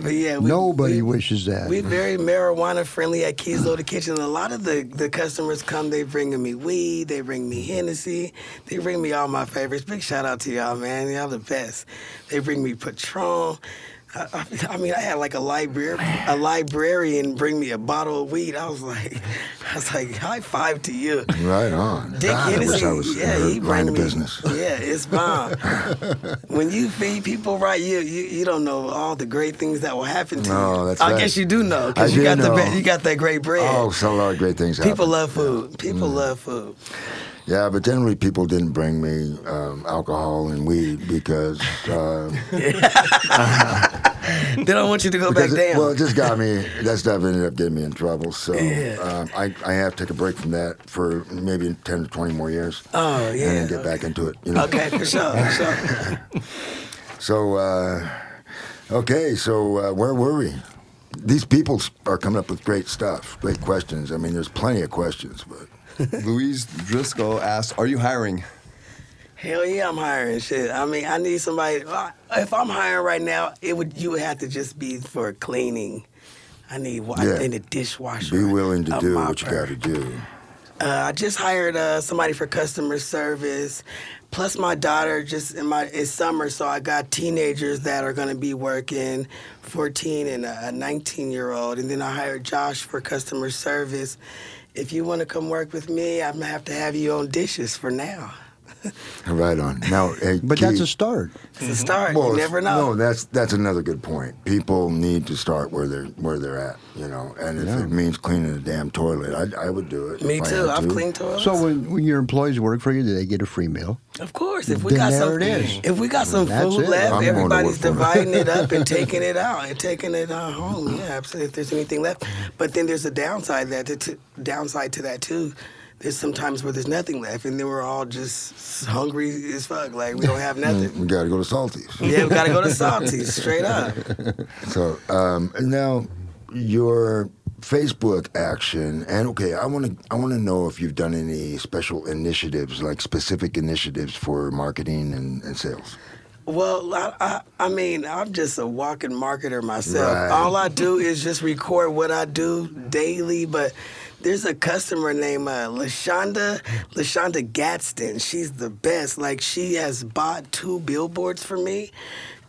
but yeah, we, Nobody we, wishes that. We're very marijuana friendly at Kee's Loaded Kitchen. A lot of the, the customers come, they bringing me weed, they bring me Hennessy, they bring me all my favorites. Big shout out to y'all, man. Y'all the best. They bring me Patron. I, I, I mean, I had like a library, a librarian bring me a bottle of weed. I was like, I was like, high five to you. Right on. Dick God, I Hennessy, I was yeah, he bring me. business. Yeah, it's bomb. when you feed people right, you, you you don't know all the great things that will happen to No, you. that's I right. guess you do know because you got the know. be- you got that great bread. Oh, so a lot of great things happen. people love food. People Mm. love food. Yeah, but generally people didn't bring me um, alcohol and weed because, uh, They don't want you to go because back it, down. well, it just got me. That stuff ended up getting me in trouble. So Yeah. um, I, I have to take a break from that for maybe ten to twenty more years. Oh, and yeah, then get back into it. You know? okay, for sure. For sure. So, uh, okay, so uh, where were we? These people are coming up with great stuff, great questions. I mean, there's plenty of questions, but Louise Driscoll asked, "Are you hiring?" Hell yeah, I'm hiring shit. I mean, I need somebody. If I'm hiring right now, it would you would have to just be for cleaning. I need Yeah. I need a dishwasher. be willing to do what you got to do. Uh, I just hired uh, somebody for customer service. Plus, my daughter just in my it's summer, so I got teenagers that are going to be working, 14 and a 19 year old, and then I hired Josh for customer service. If you want to come work with me, I'm gonna have to have you on dishes for now. Right on. Now, hey, But that's a start. It's a start. Well, you never know. No, that's that's another good point. People need to start where they're where they're at, you know. And if Yeah. it means cleaning a damn toilet, I, I would do it. me too. I've to. cleaned toilets. So when, when your employees work for you, do they get a free meal? Of course, if we Then got there some, it is. if we got some That's food it. left, I'm everybody's work for 'em. dividing it up and taking it out and taking it uh, home. Yeah, absolutely. If there's anything left, but then there's a downside that to, to, downside to that too. There's sometimes where there's nothing left, and then we're all just hungry as fuck. Like we don't have nothing. We got to go to Salty's. yeah, we gotta go to Salty straight up. So um, now your Facebook action, and okay, I want to I want to know if you've done any special initiatives, like specific initiatives for marketing and, and sales. Well, I, I, I mean, I'm just a walking marketer myself. Right. All I do is just record what I do daily. But there's a customer named uh, Lashonda, Lashonda Gadsden. She's the best. Like she has bought two billboards for me.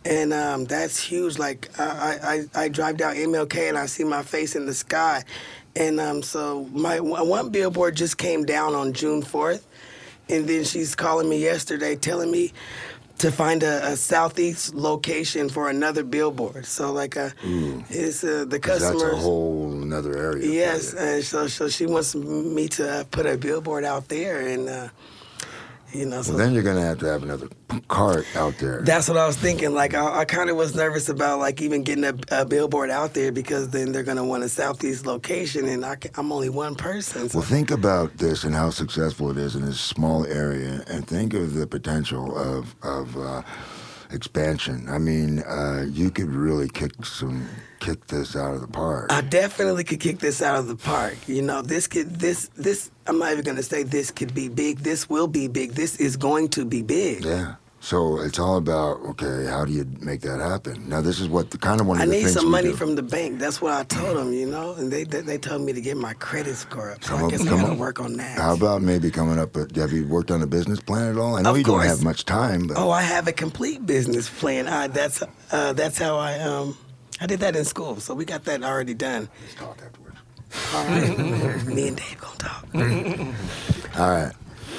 And um, that's huge. Like I, I, I drive down MLK and I see my face in the sky, and um, so my one billboard just came down on June 4th, and then she's calling me yesterday telling me to find a, a southeast location for another billboard. So like uh it's uh, the 'Cause customers. That's a whole another area. Yes, and so so she wants me to put a billboard out there, and uh, you know. So Well, then you're gonna have to have another cart out there. that's what I was thinking. Like I, I kind of was nervous about like even getting a, a billboard out there because then they're gonna want a southeast location, and I I'm only one person. So Well, think about this and how successful it is in this small area, and think of the potential of of uh, expansion. I mean, uh, you could really kick some kick this out of the park. I definitely could kick this out of the park. You know, this could this this I'm not even gonna say this could be big. This will be big. This is going to be big. yeah. So it's all about okay, how do you make that happen? Now this is what the kind of one of the things I need some money do. from the bank. That's what I told them, you know. And they they, they told me to get my credit score up. So Come I up- guess I come gotta up- work on that. How about maybe coming up with? Have you worked on a business plan at all? I know Of you don't have much time, but Oh, I have a complete business plan. I, that's uh, that's how I um I did that in school. So we got that already done. Let's talk afterwards. All right, me and Dave gonna talk. All right.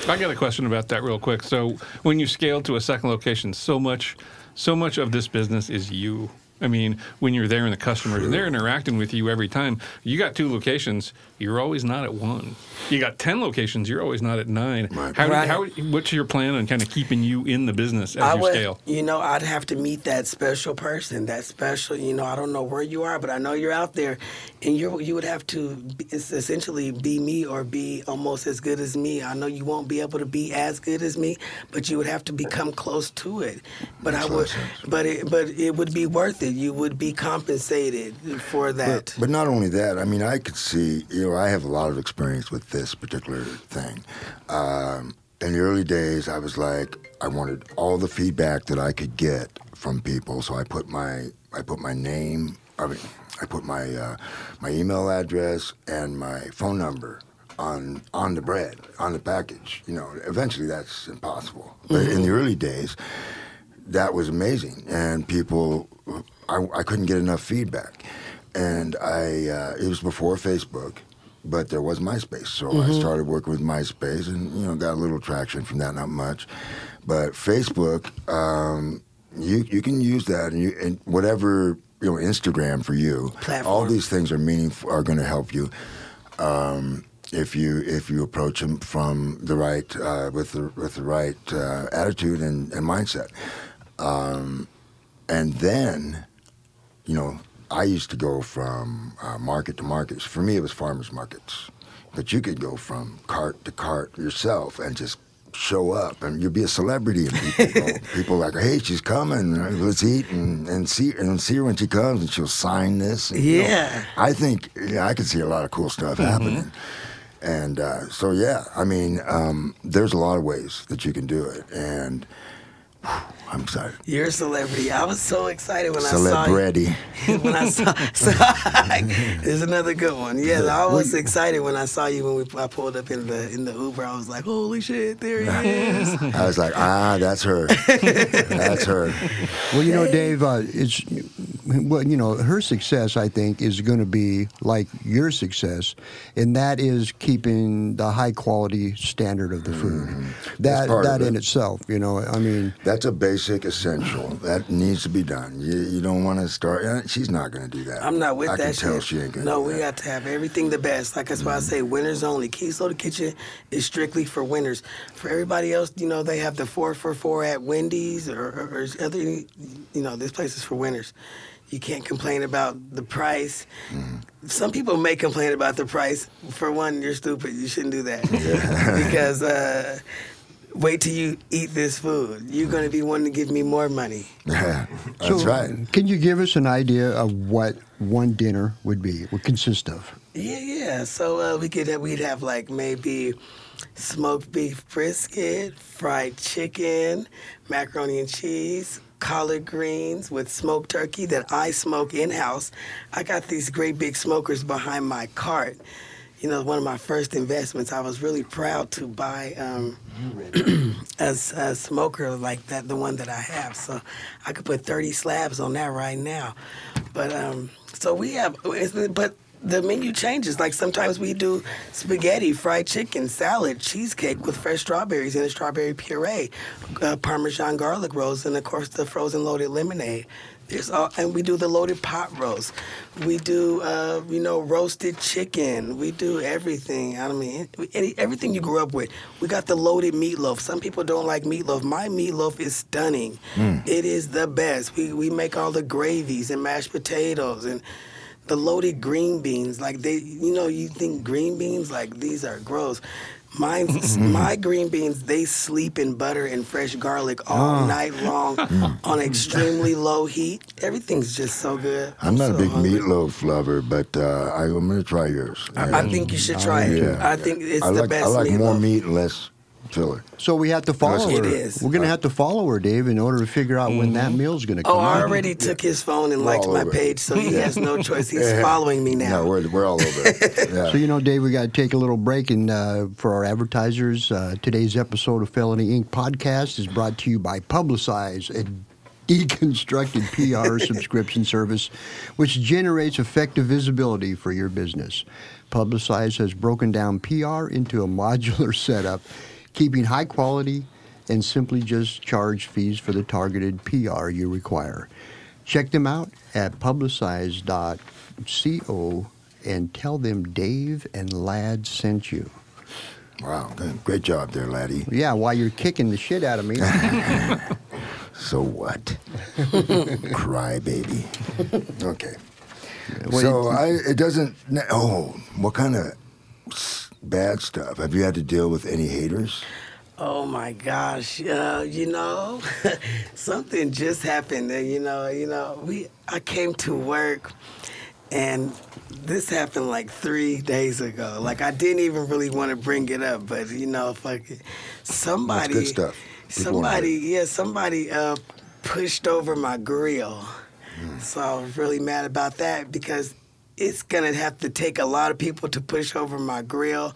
I got a question about that real quick. So when you scale to a second location, so much, so much of this business is you. I mean, when you're there and the customers and they're interacting with you every time, you got two locations, you're always not at one. You got ten locations, you're always not at nine. Right. How, Right. how, what's your plan on kind of keeping you in the business as I you would, scale? you know, I'd have to meet that special person. That special, you know, I don't know where you are, but I know you're out there, and you you would have to be, essentially be me or be almost as good as me. I know you won't be able to be as good as me, but you would have to become close to it. But Makes I a lot would, of sense. but it, but it would be worth it. You would be compensated for that. But, but not only that, I mean, I could see, you know, I have a lot of experience with this particular thing. Um, in the early days, I was like, I wanted all the feedback that I could get from people, so I put my, I put my name, I mean, I put my, uh, my email address and my phone number on on the bread, on the package. You know, eventually that's impossible. But in the early days, that was amazing, and people, I, I couldn't get enough feedback, and I uh, it was before Facebook, but there was MySpace, so I started working with MySpace, and you know got a little traction from that, not much, but Facebook, um, you you can use that, and you and whatever you know Instagram for you, all these things are meaningful, are going to help you. Um, if you if you approach them from the right uh, with the with the right uh, attitude and, and mindset, um, and then, you know, I used to go from uh, market to market. For me, it was farmers markets, but you could go from cart to cart yourself and just show up, and you'd be a celebrity. And people, go, people like, hey, she's coming. Let's eat and, and see and see her when she comes, and she'll sign this. And, you know, Yeah. I think yeah, I could see a lot of cool stuff happening. And uh, so, yeah, I mean, um, there's a lot of ways that you can do it, and I'm excited. You're a celebrity. I was so excited when I saw you. Celebrity. when I saw, so, there's another good one. Yes, I was excited when I saw you when we I pulled up in the in the Uber. I was like, holy shit, there he is. I was like, ah, that's her. that's her. Well, you know, Dave, uh, it's well, you know, her success, I think, is going to be like your success, and that is keeping the high quality standard of the food. That Mm-hmm. part of that in it. itself, you know, I mean, That's a basic essential. That needs to be done. You, you don't want to start. eh, She's not going to do that. I'm not with I that can tell she ain't going no, do we that. got to have everything the best. Like that's why I say winners only. Keys the Kitchen is strictly for winners. For everybody else, you know, they have the four for four at Wendy's or, or, or other. You know, this place is for winners. You can't complain about the price. Mm-hmm. Some people may complain about the price. For one, you're stupid. You shouldn't do that because. Uh, Wait till you eat this food. You're going to be wanting to give me more money. Yeah, that's so right. Can you give us an idea of what one dinner would be, would consist of? Yeah, yeah. So uh, we could we'd have like maybe smoked beef brisket, fried chicken, macaroni and cheese, collard greens with smoked turkey that I smoke in house. I got these great big smokers behind my cart. You know, one of my first investments. I was really proud to buy um, a, a smoker like that, the one that I have. So I could put 30 slabs on that right now. But um, so we have, but the menu changes. Like sometimes we do spaghetti, fried chicken, salad, cheesecake with fresh strawberries and a strawberry puree, uh, Parmesan garlic rolls, and of course the frozen loaded lemonade. There's all, and we do the loaded pot roast. We do, uh, you know, roasted chicken. We do everything. I mean, any, everything you grew up with. We got the loaded meatloaf. Some people don't like meatloaf. My meatloaf is stunning. It is the best. We we make all the gravies and mashed potatoes and the loaded green beans. Like they, you know, you think green beans like these are gross. Mine's my green beans. They sleep in butter and fresh garlic all night long on extremely low heat. Everything's just so good. I'm not so a big hungry. meatloaf lover, but uh, I, I'm to try yours. I, I think you should try it. I think it's I the like, best I like more meatloaf. meat less filler. So we have to follow It her. is. We're going to have to follow her, Dave, in order to figure out when that meal's going to come Oh, I out. already took his phone and We're liked my page, so he has no choice. He's following me now. No, we're, we're all over it. Yeah. So you know, Dave, we got to take a little break, and uh, for our advertisers, uh, today's episode of Felony Inc. podcast is brought to you by Publicize, a deconstructed PR subscription service, which generates effective visibility for your business. Publicize has broken down PR into a modular setup, keeping high quality, and simply just charge fees for the targeted PR you require. Check them out at publicize.co and tell them Dave and Ladd sent you. wow, good. great job there, laddie. Yeah, while you're kicking the shit out of me. So what? Cry baby. Okay. Well, so I, it doesn't. Oh, what kind of bad stuff? Have you had to deal with any haters? Oh my gosh, uh, you know, something just happened. You know, you know, we I came to work, and this happened like three days ago. Like I didn't even really want to bring it up, but you know, fuck it. somebody, good stuff. People somebody, yeah, somebody uh, pushed over my grill. So I was really mad about that because it's gonna have to take a lot of people to push over my grill,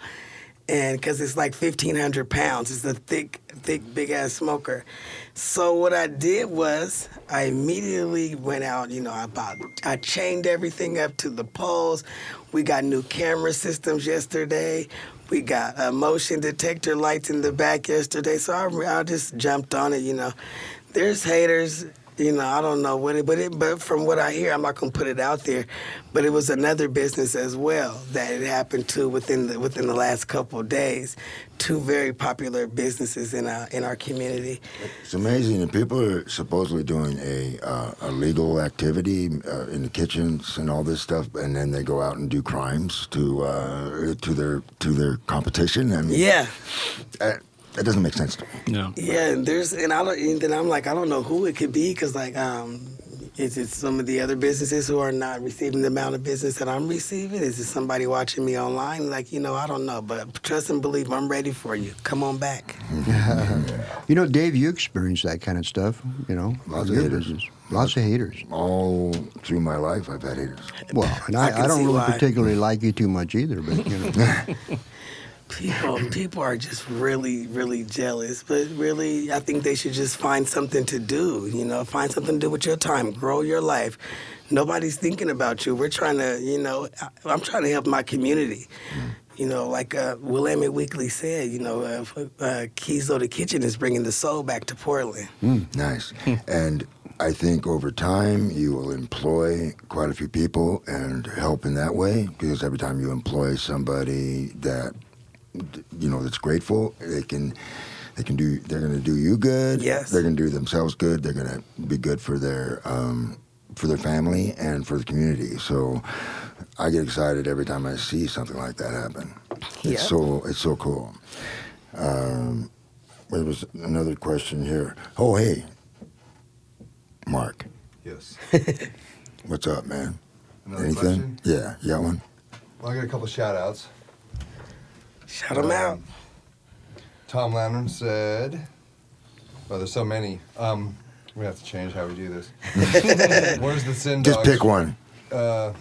and because it's like fifteen hundred pounds, it's a thick, thick, big ass smoker. So what I did was I immediately went out. You know, I bought, I chained everything up to the poles. We got new camera systems yesterday. We got motion detector lights in the back yesterday. So I, I just jumped on it. You know, there's haters. You know, I don't know what it, but it, but from what I hear, I'm not gonna put it out there. But it was another business as well that it happened to within the within the last couple of days. Two very popular businesses in our in our community. It's amazing, and people are supposedly doing a uh, a legal activity uh, in the kitchens and all this stuff, and then they go out and do crimes to uh, to their to their competition. I mean, Yeah, uh, that doesn't make sense to me. No. yeah. And there's and I don't. And then I'm like, I don't know who it could be because like um. Is it some of the other businesses who are not receiving the amount of business that I'm receiving? Is it somebody watching me online? Like, you know, I don't know. But trust and believe, I'm ready for you. Come on back. you know, Dave, you experience that kind of stuff, you know, Lots of haters. business. Lots of haters. All through my life, I've had haters. Well, and I I, I, don't really why. particularly like you too much either, but, you know. People, people are just really, really jealous. But really, I think they should just find something to do. You know, find something to do with your time. Grow your life. Nobody's thinking about you. We're trying to, you know, I- I'm trying to help my community. You know, like uh, Willamette Weekly said, you know, uh, uh, the Kitchen is bringing the soul back to Portland. Nice. and I think over time you will employ quite a few people and help in that way because every time you employ somebody that you know that's grateful, they can they can do they're going to do you good. Yes. They're going to do themselves good. They're going to be good for their um, for their family and for the community. So I get excited every time I see something like that happen. Yeah. It's so it's so cool. Um, there was another question here. Oh, hey, Mark, Yes. what's up, man? Another Anything? question? Yeah, you got one? Well, I got a couple shout outs. Shout them out. Tom Lamner said, well, there's so many. Um, we have to change how we do this. Where's the sin Just dogs? pick one. Uh,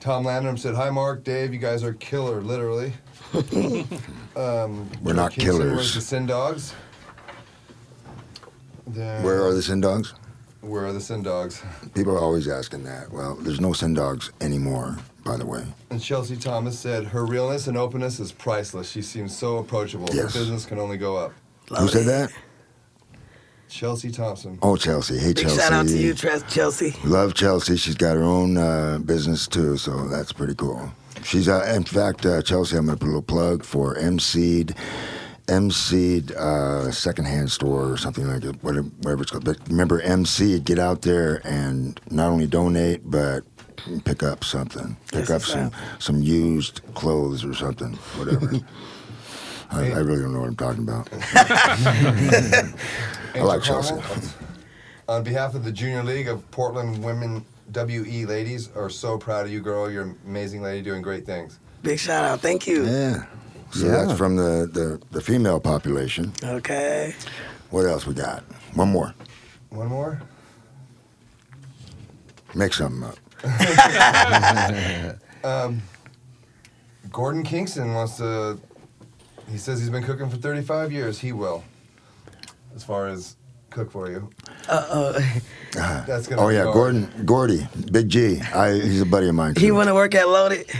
Tom Landrum said, "Hi, Mark, Dave. You guys are killer, literally." um, We're not Kingston, killers. Where's the Sin Dogs? Then- Where are the sin dogs? Where are the Sin Dogs? People are always asking that. Well, there's no sin dogs anymore, by the way. And Chelsea Thomas said, "Her realness and openness is priceless. She seems so approachable. Yes. Her business can only go up." Who said that? Chelsea Thompson. Oh, Chelsea. Hey, Big Chelsea. shout out to you, Tres- Chelsea. Love Chelsea. She's got her own uh, business too, so that's pretty cool. She's, uh, in fact, uh, Chelsea. I'm going to put a little plug for MC'd, MC'd uh, secondhand store or something like it, whatever, whatever it's called. But remember, MC, get out there and not only donate, but pick up something. Pick Yes, up some out. some used clothes or something, whatever. I, I really don't know what I'm talking about. I like Chelsea. Carmel, On behalf of the Junior League of Portland Women WE ladies, are so proud of you, girl. You're an amazing lady doing great things. Big shout out. Thank you. Yeah. So Yeah. that's from the, the, the female population. Okay. What else we got? One more. One more. Make something up. Gordon Kingston wants to. He says he's been cooking for 35 years. He will. As far as cook for you. Uh That's gonna. Oh be yeah, hard. Gordon, Gordy, Big G. I, he's a buddy of mine. oh. He too. want to work at Loaded.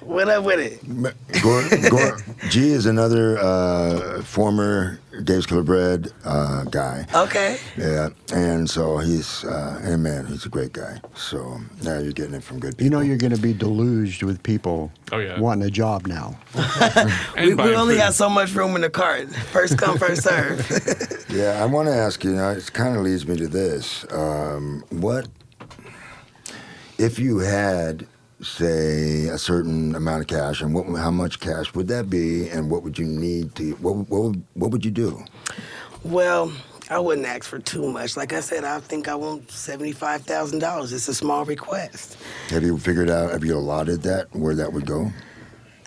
What up with it? Gor, Gor, G is another uh, former Dave's Killer Bread uh, guy. Okay. Yeah, and so he's uh, and man, he's a great guy. So now you're getting it from good people. You know you're going to be deluged with people Oh, yeah. wanting a job now. We, we only food. got so much room in the cart. First come, first serve. Yeah, I want to ask you. Now, it kind of leads me to this: um, what if you had, say, a certain amount of cash, and what, how much cash would that be, and what would you need to? What what what would you do? well, I wouldn't ask for too much. Like I said, I think I want seventy-five thousand dollars. It's a small request. Have you figured out? Have you allotted that where that would go?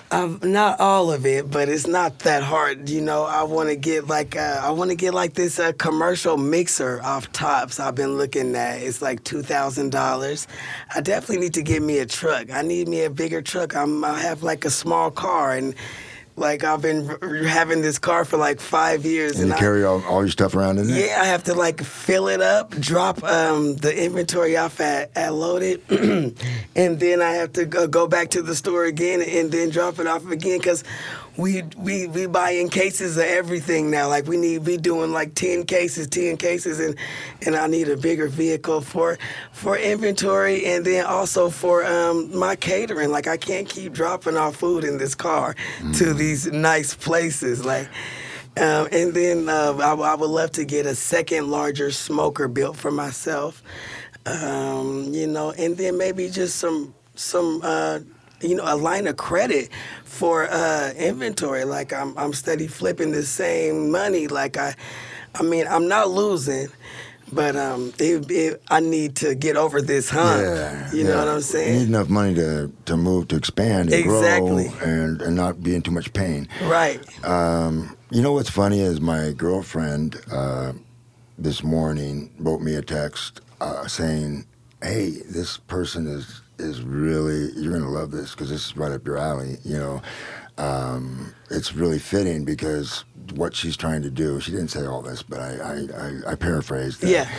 Um, not all of it, but it's not that hard. You know, I want to get like I want to get like this uh, commercial mixer off tops. I've been looking at. It's like two thousand dollars. I definitely need to get me a truck. I need me a bigger truck. I'm I have like a small car and. Like I've been r- having this car for like five years, And you I- carry all, all your stuff around in there? yeah, I have to like fill it up, drop um, the inventory off at, at loaded, and then I have to go, go back to the store again and then drop it off again because we we we buy in cases of everything now. Like we need we doing like ten cases, ten cases, and and I need a bigger vehicle for for inventory and then also for um, my catering. Like I can't keep dropping off food in this car to these nice places. Like. Um, and then uh, I, I would love to get a second larger smoker built for myself. Um, you know, and then maybe just some some uh, you know a line of credit for uh, inventory. Like I'm I'm steady flipping the same money. Like I, I mean I'm not losing. But um, it, it, I need to get over this hump. Yeah, you know yeah. what I'm You saying? need enough money to, to move, to expand, and Exactly. grow, and, and not be in too much pain. Right. Um, you know what's funny is my girlfriend uh, this morning wrote me a text uh, saying, "Hey, this person is is really you're gonna love this because this is right up your alley." You know, um, it's really fitting because what she's trying to do. She didn't say all this, but I I, I, I paraphrased. That. Yeah.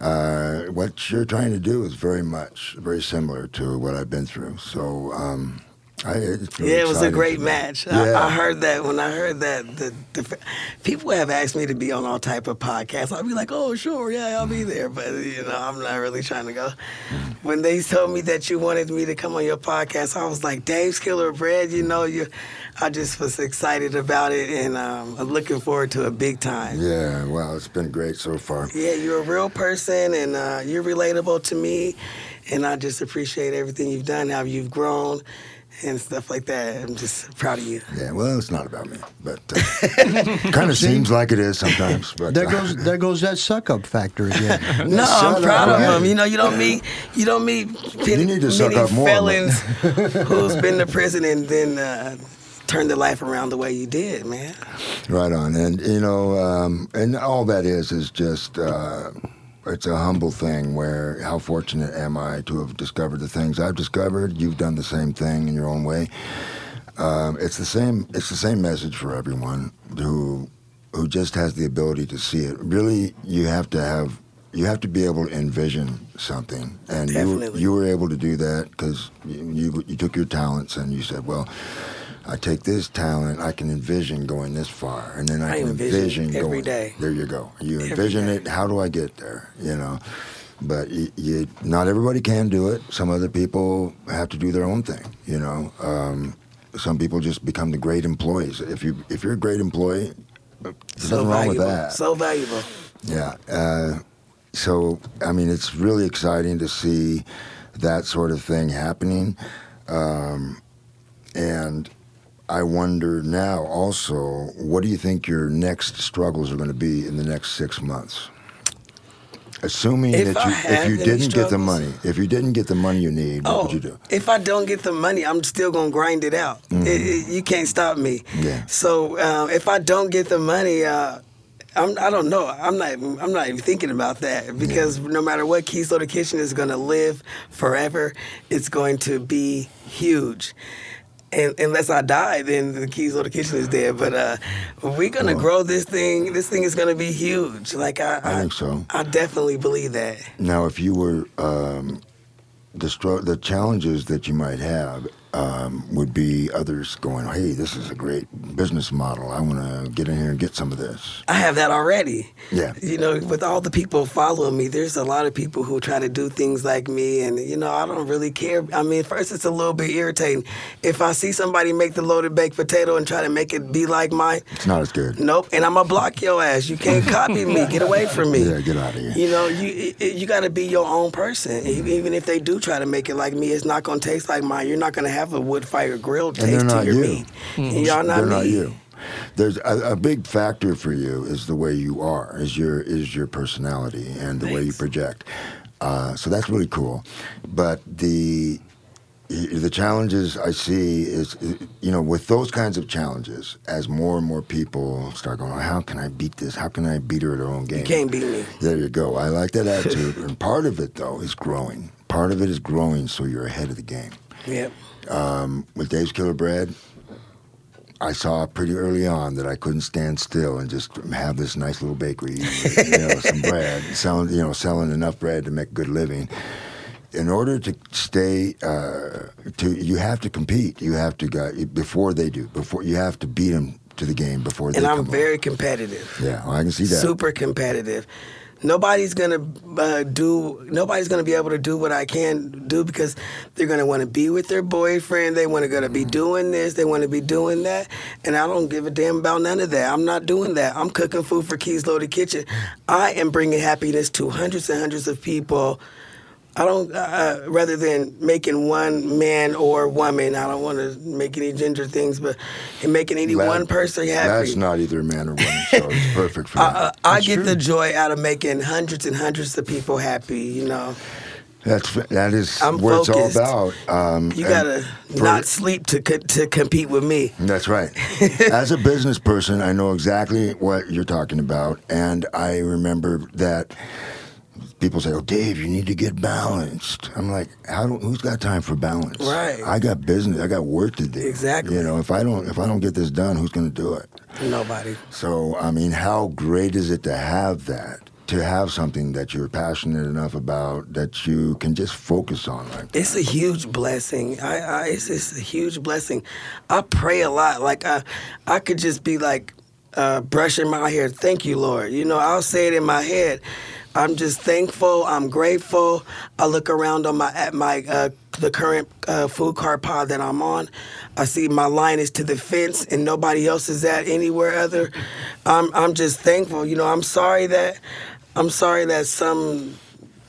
Uh, what you're trying to do is very much very similar to what I've been through. So. Um, I, really Yeah, it was a great match. Yeah. I, I heard that when I heard that. The, the people have asked me to be on all type of podcasts. I'll be like, oh, sure, yeah, I'll be there. But you know, I'm not really trying to go. When they told me that you wanted me to come on your podcast, I was like, Dave's Killer Bread. You know, you. I just was excited about it, and um, I'm looking forward to a big time. Yeah, well, it's been great so far. Yeah, you're a real person, and uh, you're relatable to me, and I just appreciate everything you've done, how you've grown, and stuff like that. I'm just proud of you. Yeah, well, it's not about me, but uh, kind of seems like it is sometimes. But There uh, goes there goes that suck up factor again. No, I'm proud up. of him. You know, you don't meet you don't meet You need to suck many up more, felons who's been to prison and then uh, turned their life around the way you did, man. right on, and you know, um, and all that is is just uh, it's a humble thing. Where how fortunate am I to have discovered the things I've discovered? You've done the same thing in your own way. Um, it's the same. It's the same message for everyone who who just has the ability to see it. Really, you have to have you have to be able to envision something, and you you were able to do that because you, you you took your talents and you said, well. I take this talent, I can envision going this far, and then I, I can envision envision every going. day. There you go. You Every envision day. it. How do I get there? You know, but you, you, not everybody can do it. Some other people have to do their own thing. You know, um, some people just become the great employees. If you if you're a great employee, there's So nothing wrong with valuable. that. So valuable. Yeah. Uh, so, I mean, it's really exciting to see that sort of thing happening. Um, and I wonder now also, what do you think your next struggles are going to be in the next six months? Assuming If that you, if you didn't get the money, if you didn't get the money you need, what Oh, would you do? if I don't get the money, I'm still gonna grind it out. Mm. it, it, you can't stop me. Yeah. So uh, if I don't get the money, uh, I'm, I don't know. I'm not. I'm not even thinking about that because no matter what, Kee's Loaded Kitchen is going to live forever. It's going to be huge. And unless I die, then the Keys the Kitchen is dead. But uh, we're gonna Well- grow this thing. This thing is gonna be huge. Like I, I think so. I definitely believe that. Now, if you were um, the str- the challenges that you might have um, would be others going, "Hey, this is a great business model. I want to get in here and get some of this." I have that already. Yeah. You know, with all the people following me, there's a lot of people who try to do things like me, and you know, I don't really care. I mean, first it's a little bit irritating. If I see somebody make the loaded baked potato and try to make it be like mine, It's not as good. nope. And I'm gonna block your ass. You can't copy me. Get away from me. Yeah, get out of here. You know, you you got to be your own person. E- Even if they do try to make it like me, it's not gonna taste like mine. You're not gonna have a wood fire grill And taste they're to not your you. meat. And y'all not They're me. not you. There's a, a big factor for you is the way you are, is your is your personality and the way you project. Uh, so that's really cool. But the the challenges I see is, you know, with those kinds of challenges, as more and more people start going, how can I beat this? How can I beat her at her own game? You can't beat me. There you go. I like that attitude. and part of it, though, is growing. Part of it is growing so you're ahead of the game. Yep. Um, with Dave's Killer Bread, I saw pretty early on that I couldn't stand still and just have this nice little bakery, you know, some bread, selling, you know, selling enough bread to make a good living. In order to stay, uh, to you have to compete. You have to go before they do. Before you have to beat them to the game before they And I'm on. very competitive. Yeah, well, I can see that. super competitive. Nobody's gonna uh, do. Nobody's gonna be able to do what I can do because they're gonna want to be with their boyfriend. They want to gonna be doing this. They want to be doing that, and I don't give a damn about none of that. I'm not doing that. I'm cooking food for Kee's Loaded Kitchen. I am bringing happiness to hundreds and hundreds of people. I don't. Uh, rather than making one man or woman, I don't want to make any gender things, but in making any That- one person happy. That's not either man or woman, so it's perfect for I. I, I get true. the joy out of making hundreds and hundreds of people happy. You know, That's that is I'm what focused. it's all about. Um, you gotta for- not sleep to co- to compete with me. That's right. As a business person, I know exactly what you're talking about, and I remember that people say, "Oh, Dave, you need to get balanced." I'm like, "How? Do, who's got time for balance? Right. I got business. I got work to do. Exactly. You know, if I don't if I don't get this done, who's going to do it? Nobody. So, I mean, how great is it to have that? To have something that you're passionate enough about that you can just focus on like. It's a huge blessing. I, I it's, it's a huge blessing. I pray a lot. Like I, I could just be like uh, brushing my hair. Thank you, Lord. You know, I'll say it in my head. I'm just thankful. I'm grateful. I look around on my at my uh, the current uh, food cart pod that I'm on. I see my line is to the fence, and nobody else is at anywhere other. I'm I'm just thankful. You know, I'm sorry that I'm sorry that some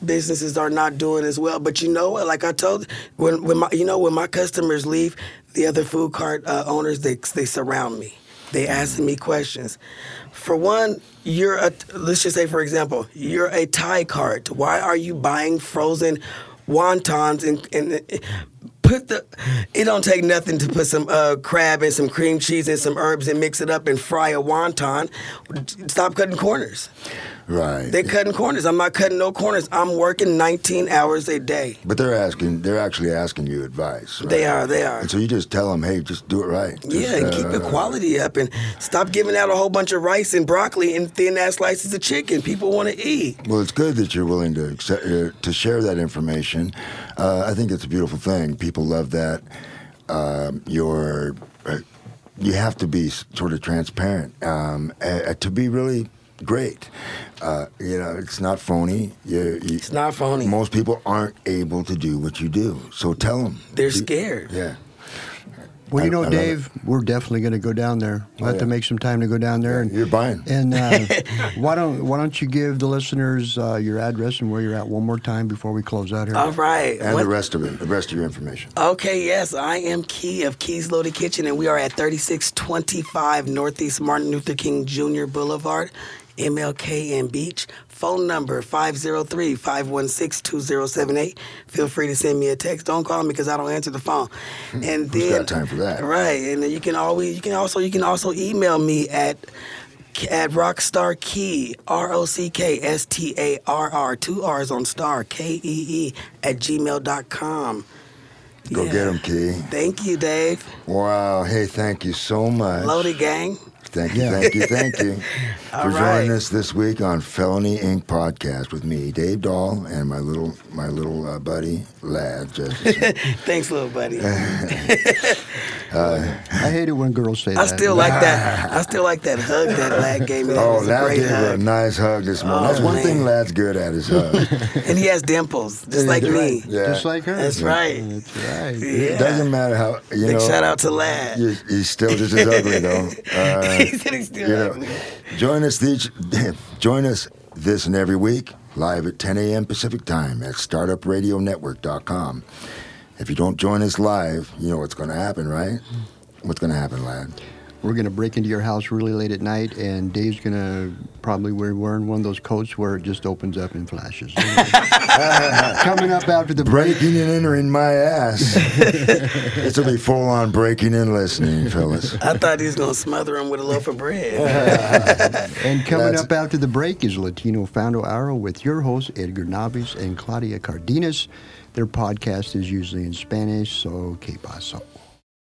businesses are not doing as well. But you know what? Like I told, when when my you know when my customers leave, the other food cart uh, owners they they surround me. They asking me questions. For one, you're a let's just say for example, you're a Thai cart. Why are you buying frozen wontons and and put the it don't take nothing to put some uh, crab and some cream cheese and some herbs and mix it up and fry a wonton. Stop cutting corners. Right. They're cutting corners. I'm not cutting no corners. I'm working 19 hours a day. But they're asking, they're actually asking you advice. Right? They are, they are. And so you just tell them, hey, just do it right. Yeah, Just, and keep the uh, quality up and stop giving out a whole bunch of rice and broccoli and thin ass slices of chicken. People want to eat. Well, it's good that you're willing to accept, uh, to share that information. Uh, I think it's a beautiful thing. People love that. Um, you're uh, you have to be sort of transparent um, uh, to be really great. Uh, you know, it's not phony. You, you, It's not phony. Most people aren't able to do what you do, so tell them. They're scared. Yeah. Well, you know, I love. Dave, we're definitely going to go down there. We'll Oh, have to make some time to go down there. And, You're buying. and uh, why don't why don't you give the listeners uh, your address and where you're at one more time before we close out here? All right. And What- the rest of it, the rest of your information. Okay, yes, I am Kee of Kee's Loaded Kitchen, and we are at 3625 Northeast Martin Luther King Jr. Boulevard, MLK and Beech, phone number 503-516-2078. Feel free to send me a text. Don't call me because I don't answer the phone. Hmm, and Who's then got time for that? Right. And then you can always you can also you can also email me at at Rockstar Kee, R O C K S T A R R, two R's on star, K E E, at gmail.com. Go Yeah. get him, Kee. Thank you, Dave. Wow. Hey, thank you so much. Loaded gang. Thank you, thank you, thank you All for joining us this week on Felony Inc. podcast with me, Dave Dahl, and my little my little uh, buddy Ladd. Thanks, little buddy. I hate it when girls say I that. still like that. I still like that hug that Ladd gave me. That oh, was a Ladd gave her a nice hug this morning. Oh, That's one man. thing Ladd's good at is hug. And he has dimples, just like me. Yeah. Just like her. That's right. That's right. Yeah. It doesn't matter how you Big know. shout out to Ladd. you- He's still just as ugly though. Uh, he said still you know, join us each, join us this and every week live at 10 a.m. Pacific time at startupradionetwork.com. If you don't join us live, you know what's going to happen, right? What's going to happen, Ladd? We're gonna break into your house really late at night, and Dave's gonna probably wear wearing one of those coats where it just opens up and flashes. Coming up after the break. Breaking and entering my ass. this will be full on breaking and listening, fellas. I thought he was gonna smother him with a loaf of bread. And coming That's- up after the break is Latino Fondo Hour with your hosts, Edgar Navis and Claudia Cardenas. Their podcast is usually in Spanish, so que paso.